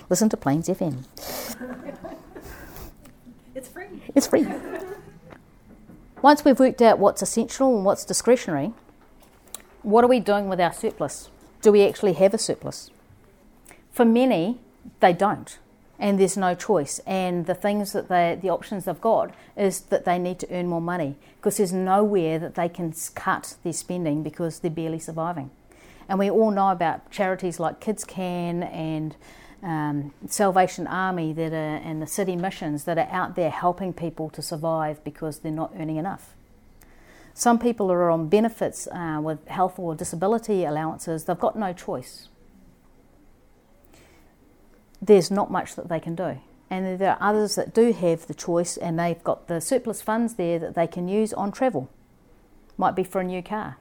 listen to Plains FM. It's free. It's free. Once we've worked out what's essential and what's discretionary, what are we doing with our surplus? Do we actually have a surplus? For many, they don't, and there's no choice. And the things that they, the options they've got is that they need to earn more money because there's nowhere that they can cut their spending because they're barely surviving. And we all know about charities like KidsCan and um, Salvation Army that are, and the city missions that are out there helping people to survive because they're not earning enough. Some people are on benefits uh, with health or disability allowances, they've got no choice. There's not much that they can do. And there are others that do have the choice and they've got the surplus funds there that they can use on travel. Might be for a new car.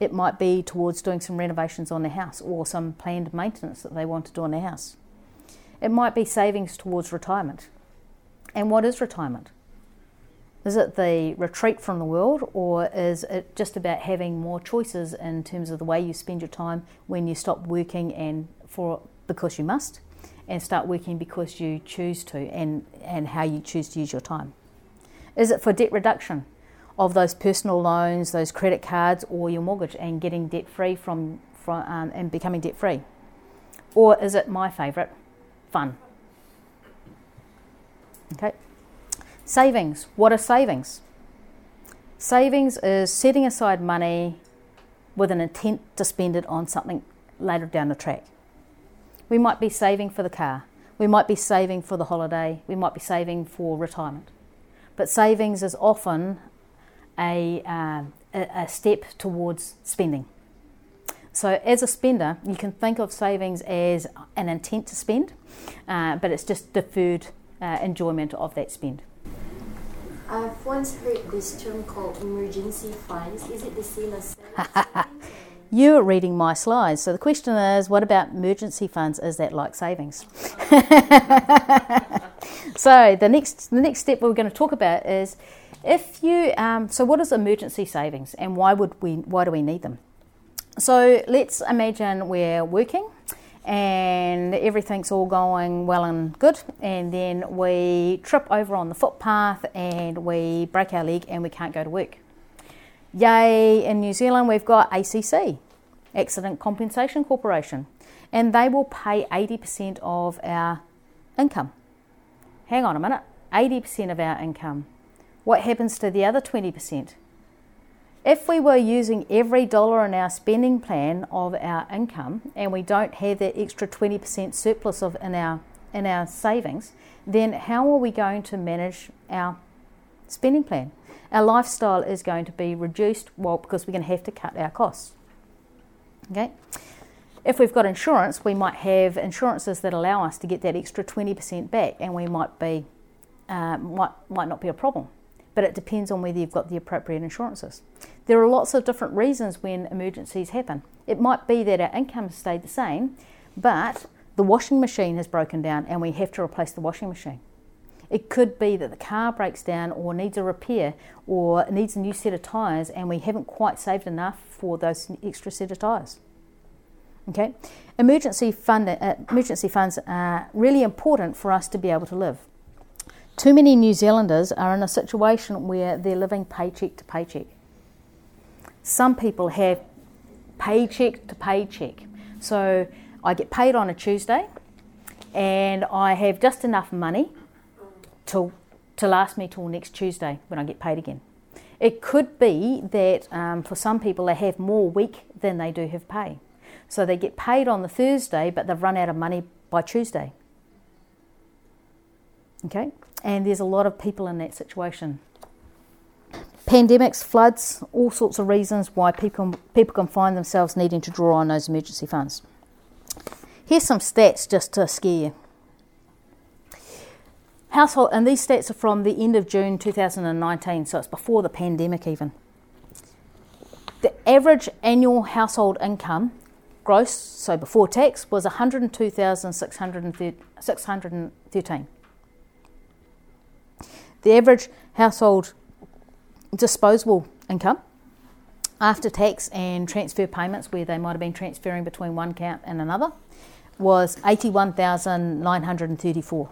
It might be towards doing some renovations on their house or some planned maintenance that they want to do on their house. It might be savings towards retirement. And what is retirement? Is it the retreat from the world, or is it just about having more choices in terms of the way you spend your time when you stop working and for because you must, and start working because you choose to, and, and how you choose to use your time? Is it for debt reduction of those personal loans, those credit cards, or your mortgage, and getting debt free from, from um, and becoming debt free? Or is it my favourite, fun? Okay. Savings. What are savings? Savings is setting aside money with an intent to spend it on something later down the track. We might be saving for the car, we might be saving for the holiday, we might be saving for retirement. But savings is often a, uh, a, step towards spending. So, as a spender, you can think of savings as an intent to spend, uh, but it's just deferred uh, enjoyment of that spend. I've once heard this term called emergency funds. Is it the same as You're reading my slides. So the question is, what about emergency funds? Is that like savings? so the next the next step we're going to talk about is if you um, so what is emergency savings and why would we why do we need them? So let's imagine we're working and everything's all going well and good, and then we trip over on the footpath and we break our leg and we can't go to work. Yay, in New Zealand we've got ACC, Accident Compensation Corporation, and they will pay 80% of our income. Hang on a minute, 80% of our income. What happens to the other 20%? If we were using every dollar in our spending plan of our income and we don't have that extra 20% surplus of in our in our savings, then how are we going to manage our spending plan? Our lifestyle is going to be reduced, well, because we're going to have to cut our costs. Okay? If we've got insurance, we might have insurances that allow us to get that extra 20% back, and we might be uh, might might not be a problem but it depends on whether you've got the appropriate insurances. There are lots of different reasons when emergencies happen. It might be that our income has stayed the same, but the washing machine has broken down and we have to replace the washing machine. It could be that the car breaks down or needs a repair or needs a new set of tyres and we haven't quite saved enough for those extra set of tyres. Okay, emergency fund, uh, emergency funds are really important for us to be able to live. Too many New Zealanders are in a situation where they're living paycheck to paycheck. Some people have paycheck to paycheck. So I get paid on a Tuesday and I have just enough money to, to last me till next Tuesday when I get paid again. It could be that um, for some people they have more week than they do have pay. So they get paid on the Thursday, but they've run out of money by Tuesday. Okay? And there's a lot of people in that situation. Pandemics, floods, all sorts of reasons why people, people can find themselves needing to draw on those emergency funds. Here's some stats just to scare you. Household, and these stats are from the end of June 2019, so it's before the pandemic even. The average annual household income, gross, so before tax, was 102,613. The average household disposable income after tax and transfer payments, where they might have been transferring between one account and another, was 81,934.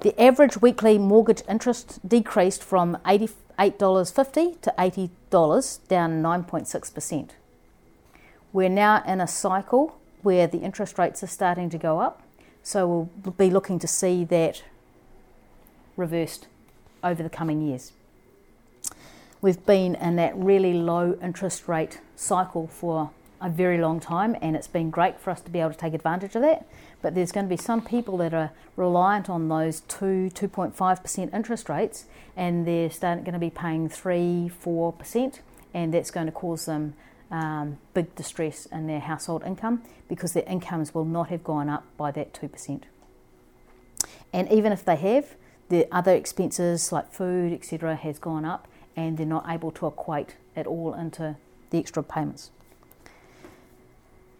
The average weekly mortgage interest decreased from $88.50 to $80, down 9.6%. We're now in a cycle where the interest rates are starting to go up so we'll be looking to see that reversed over the coming years. We've been in that really low interest rate cycle for a very long time, and it's been great for us to be able to take advantage of that. But there's going to be some people that are reliant on those 2 2.5% interest rates, and they're starting, going to be paying 3 4%, and that's going to cause them um, big distress in their household income because their incomes will not have gone up by that 2%. And even if they have, the other expenses like food, etc., has gone up and they're not able to equate it all into the extra payments.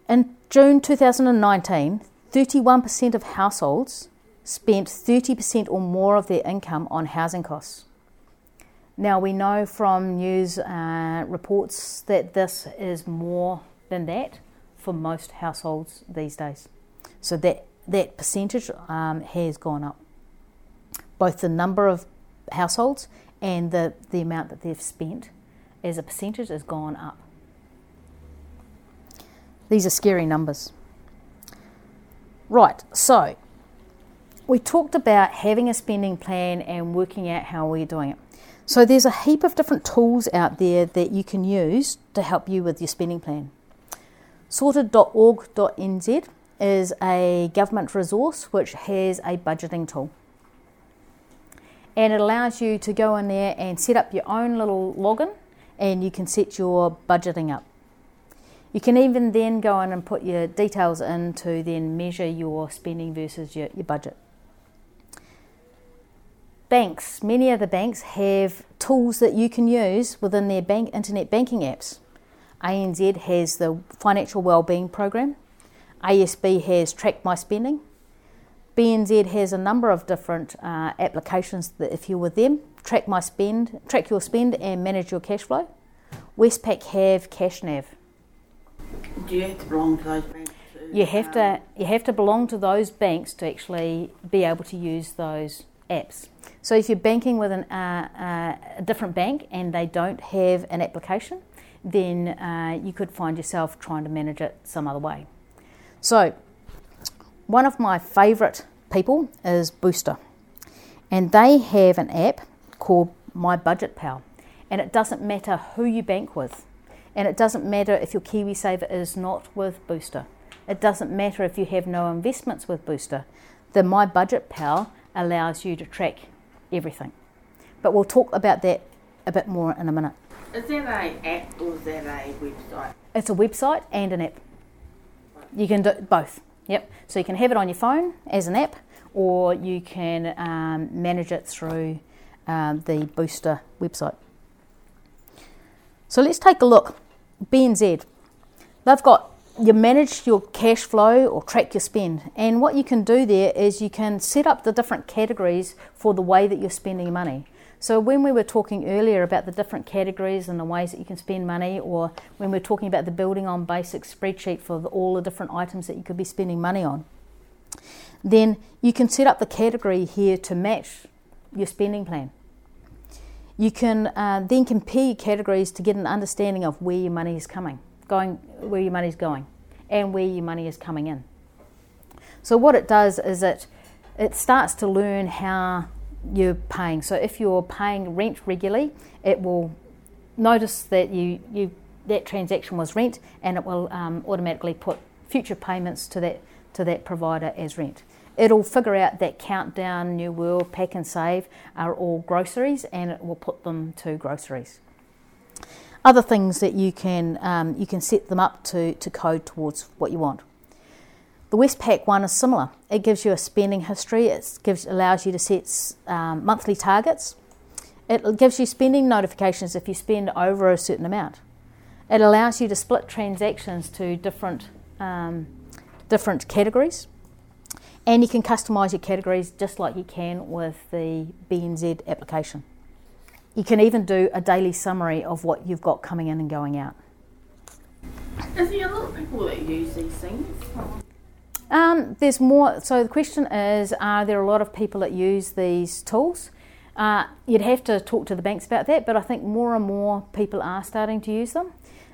In June 2019, 31% of households spent 30% or more of their income on housing costs. Now, we know from news uh, reports that this is more than that for most households these days. So, that, that percentage um, has gone up. Both the number of households and the, the amount that they've spent as a percentage has gone up. These are scary numbers. Right, so we talked about having a spending plan and working out how we're doing it. So there's a heap of different tools out there that you can use to help you with your spending plan. Sorted.org.nz is a government resource which has a budgeting tool. and it allows you to go in there and set up your own little login and you can set your budgeting up. You can even then go in and put your details in to then measure your spending versus your, your budget. Banks, many of the banks have tools that you can use within their bank internet banking apps. ANZ has the Financial Wellbeing Program. ASB has Track My Spending. BNZ has a number of different uh, applications that, if you're with them, track my spend, track your spend, and manage your cash flow. Westpac have CashNav. Do you have to belong to those banks? You have um, to you have to belong to those banks to actually be able to use those apps. So if you're banking with an, uh, uh, a different bank and they don't have an application, then uh, you could find yourself trying to manage it some other way. So one of my favourite people is Booster, and they have an app called My Budget Pal, and it doesn't matter who you bank with, and it doesn't matter if your KiwiSaver is not with Booster. It doesn't matter if you have no investments with Booster. The My Budget Pal allows you to track everything. But we'll talk about that a bit more in a minute. Is that a app or is that a website? It's a website and an app. You can do both. Yep. So you can have it on your phone as an app, or you can um, manage it through um, the Booster website. So let's take a look. BNZ. They've got you manage your cash flow or track your spend, and what you can do there is you can set up the different categories for the way that you're spending money. So when we were talking earlier about the different categories and the ways that you can spend money, or when we're talking about the building on basic spreadsheet for the, all the different items that you could be spending money on, then you can set up the category here to match your spending plan. You can uh, then compare your categories to get an understanding of where your money is coming, going, where your money is going, and where your money is coming in. So what it does is it it starts to learn how you're paying. So if you're paying rent regularly, it will notice that you, you that transaction was rent, and it will um, automatically put future payments to that to that provider as rent. It'll figure out that Countdown, New World, PAK'nSAVE are all groceries, and it will put them to groceries. Other things that you can um, you can set them up to to code towards what you want. The Westpac one is similar. It gives you a spending history. It gives allows you to set um, monthly targets. It gives you spending notifications if you spend over a certain amount. It allows you to split transactions to different um, different categories, and you can customise your categories just like you can with the BNZ application. You can even do a daily summary of what you've got coming in and going out. Is there a lot of people that use these things? Um, there's more. So the question is, are there a lot of people that use these tools? Uh, you'd have to talk to the banks about that, but I think more and more people are starting to use them.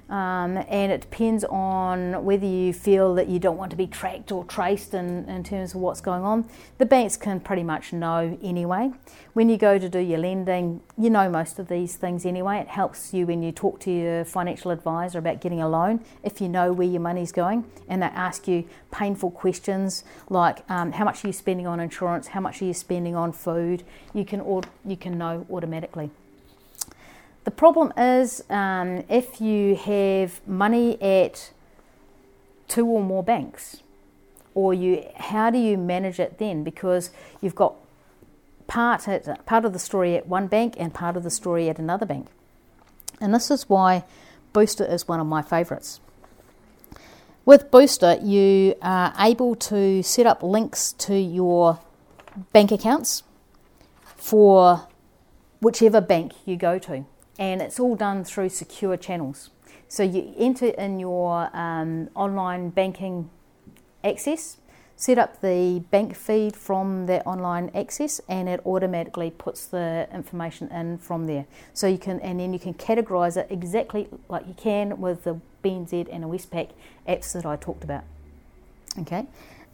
Um, and it depends on whether you feel that you don't want to be tracked or traced in, in terms of what's going on. The banks can pretty much know anyway. When you go to do your lending, you know most of these things anyway. It helps you when you talk to your financial advisor about getting a loan if you know where your money's going and they ask you painful questions like um, how much are you spending on insurance, how much are you spending on food. You can, you can know automatically. The problem is um, if you have money at two or more banks, or you, how do you manage it then? Because you've got part at, part of the story at one bank and part of the story at another bank, and this is why Booster is one of my favourites. With Booster, you are able to set up links to your bank accounts for whichever bank you go to and it's all done through secure channels. So you enter in your um, online banking access, set up the bank feed from that online access, and it automatically puts the information in from there. So you can, and then you can categorize it exactly like you can with the BNZ and the Westpac apps that I talked about. Okay.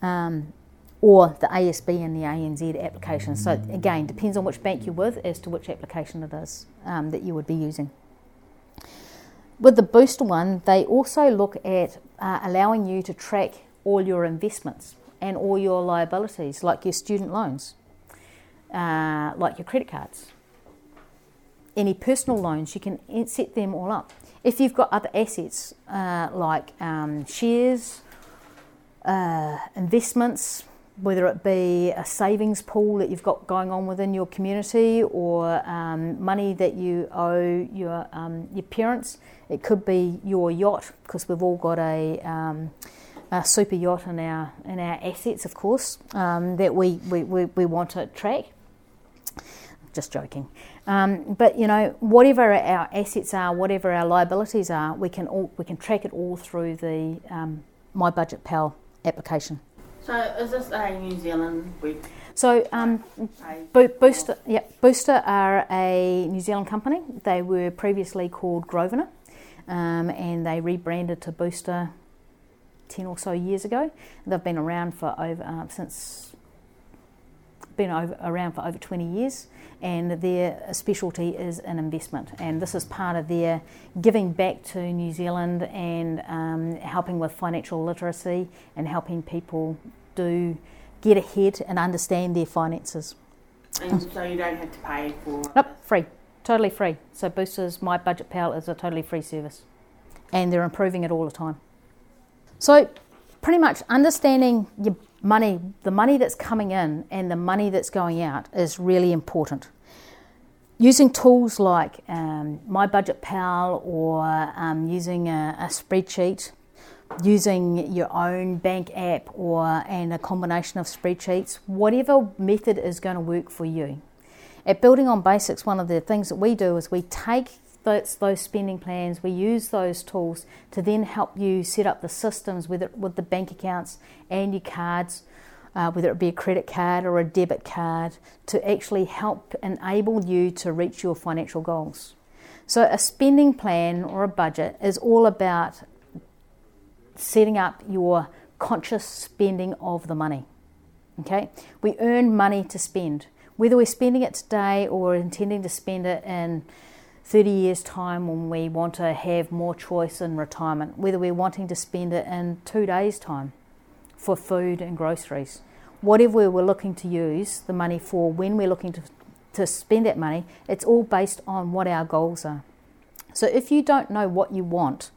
Um, or the ASB and the ANZ application. So again, depends on which bank you're with as to which application it is um, that you would be using. With the booster one, they also look at uh, allowing you to track all your investments and all your liabilities, like your student loans. uh, like your credit cards. Any personal loans, you can set them all up. If you've got other assets uh, like um, shares, uh, investments, whether it be a savings pool that you've got going on within your community or um, money that you owe your um, your parents. It could be your yacht because we've all got a, um, a, super yacht in our in our assets, of course, um, that we, we, we, we, want to track. Just joking, um, but you know whatever our assets are, whatever our liabilities are, we can all we can track it all through the um, My Budget Pal application. So is this a New Zealand web? So um, Bo- Booster, yeah, Booster are a New Zealand company. They were previously called Grosvenor, um, and they rebranded to Booster ten or so years ago. They've been around for over uh, since been over, around for over twenty years, and their specialty is in investment. And this is part of their giving back to New Zealand and um, helping with financial literacy and helping people do get ahead and understand their finances. And so you don't have to pay for Nope, free, totally free. So Boosters My Budget Pal is a totally free service, and they're improving it all the time. So pretty much understanding your money, the money that's coming in and the money that's going out is really important. Using tools like um, My Budget Pal or um, using a, a spreadsheet using your own bank app or and a combination of spreadsheets, whatever method is going to work for you. At Building on Basics, one of the things that we do is we take those, those spending plans, we use those tools to then help you set up the systems with, it, with the bank accounts and your cards, uh, whether it be a credit card or a debit card, to actually help enable you to reach your financial goals. So, a spending plan or a budget is all about setting up your conscious spending of the money. Okay? We earn money to spend. Whether we're spending it today or intending to spend it in 30 years' time when we want to have more choice in retirement, whether we're wanting to spend it in two days' time for food and groceries, whatever we're looking to use the money for, when we're looking to, to spend that money, it's all based on what our goals are. So if you don't know what you want,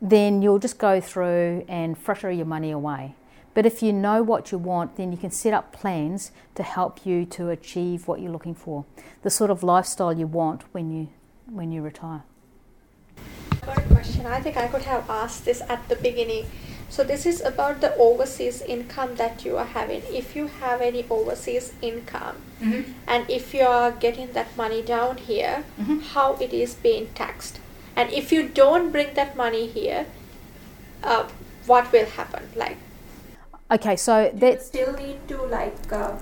then you'll just go through and fritter your money away. But if you know what you want, then you can set up plans to help you to achieve what you're looking for, the sort of lifestyle you want when you when you retire. Got a question. I think I could have asked this at the beginning. So this is about the overseas income that you are having. If you have any overseas income, mm-hmm. and if you are getting that money down here, mm-hmm. how it is being taxed? and if you don't bring that money here uh, what will happen like okay so that still need to like uh,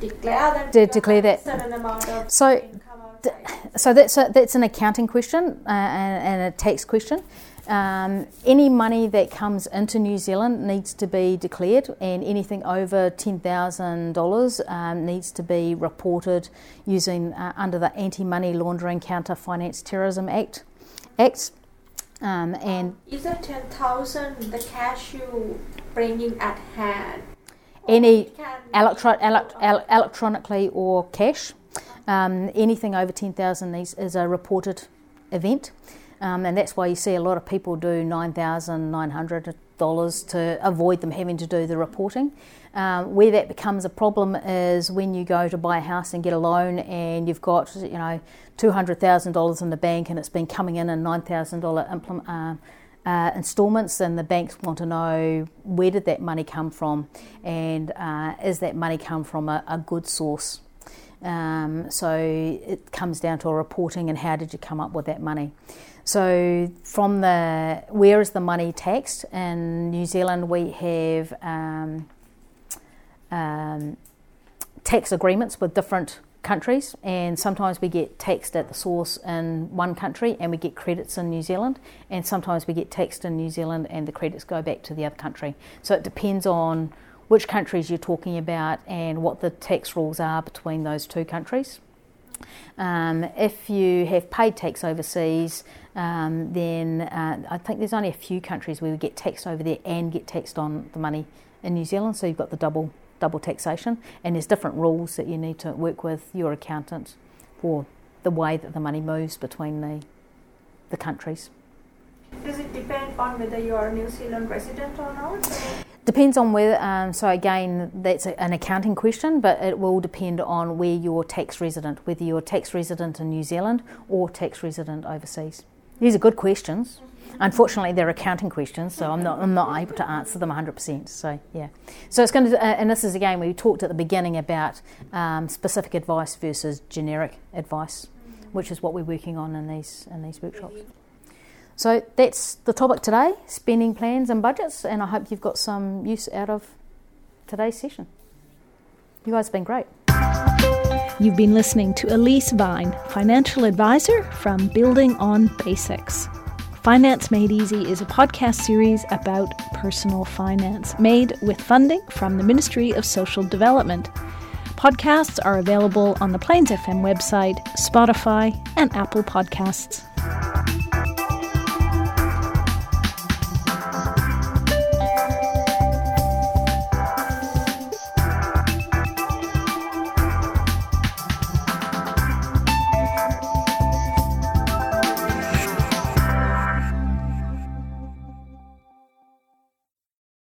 declare that de- declare that certain amount of so so that's a, that's an accounting question uh, and, and, a tax question. Um, any money that comes into New Zealand needs to be declared, and anything over ten thousand um, dollars needs to be reported using uh, under the Anti Money Laundering Counter Finance Terrorism Act. X. Um, and is that 10,000 the cash you bringing at hand? Any electro- ele- electronically or cash. Um, anything over 10,000 is, is a reported event. Um, and that's why you see a lot of people do $9,900 to avoid them having to do the reporting. Um, where that becomes a problem is when you go to buy a house and get a loan and you've got, you know, $200,000 in the bank and it's been coming in in $9,000 implement, uh, uh, installments, and the banks want to know where did that money come from and uh, is that money come from a, a good source. Um, so it comes down to a reporting and how did you come up with that money. So from the where is the money taxed in New Zealand? We have um, um, tax agreements with different countries, and sometimes we get taxed at the source in one country and we get credits in New Zealand, and sometimes we get taxed in New Zealand and the credits go back to the other country. So it depends on which countries you're talking about and what the tax rules are between those two countries. Um, if you have paid tax overseas, um, then uh, I think there's only a few countries where we get taxed over there and get taxed on the money in New Zealand, so you've got the double double taxation, and there's different rules that you need to work with your accountant for the way that the money moves between the the countries. Does it depend on whether you are a New Zealand resident or not? Depends on where. Um, so again, that's a, an accounting question, but it will depend on where you're tax resident, whether you're tax resident in New Zealand or tax resident overseas. These are good questions. Unfortunately, they're accounting questions, so I'm not I'm not able to answer them 100%. So yeah, so it's going to, uh, and this is again we talked at the beginning about um, specific advice versus generic advice, which is what we're working on in these in these workshops. So that's the topic today: spending plans and budgets, and I hope you've got some use out of today's session. You guys have been great. You've been listening to Elise Vine, financial advisor from Building on Basics. Finance Made Easy is a podcast series about personal finance, made with funding from the Ministry of Social Development. Podcasts are available on the Plains FM website, Spotify, and Apple Podcasts.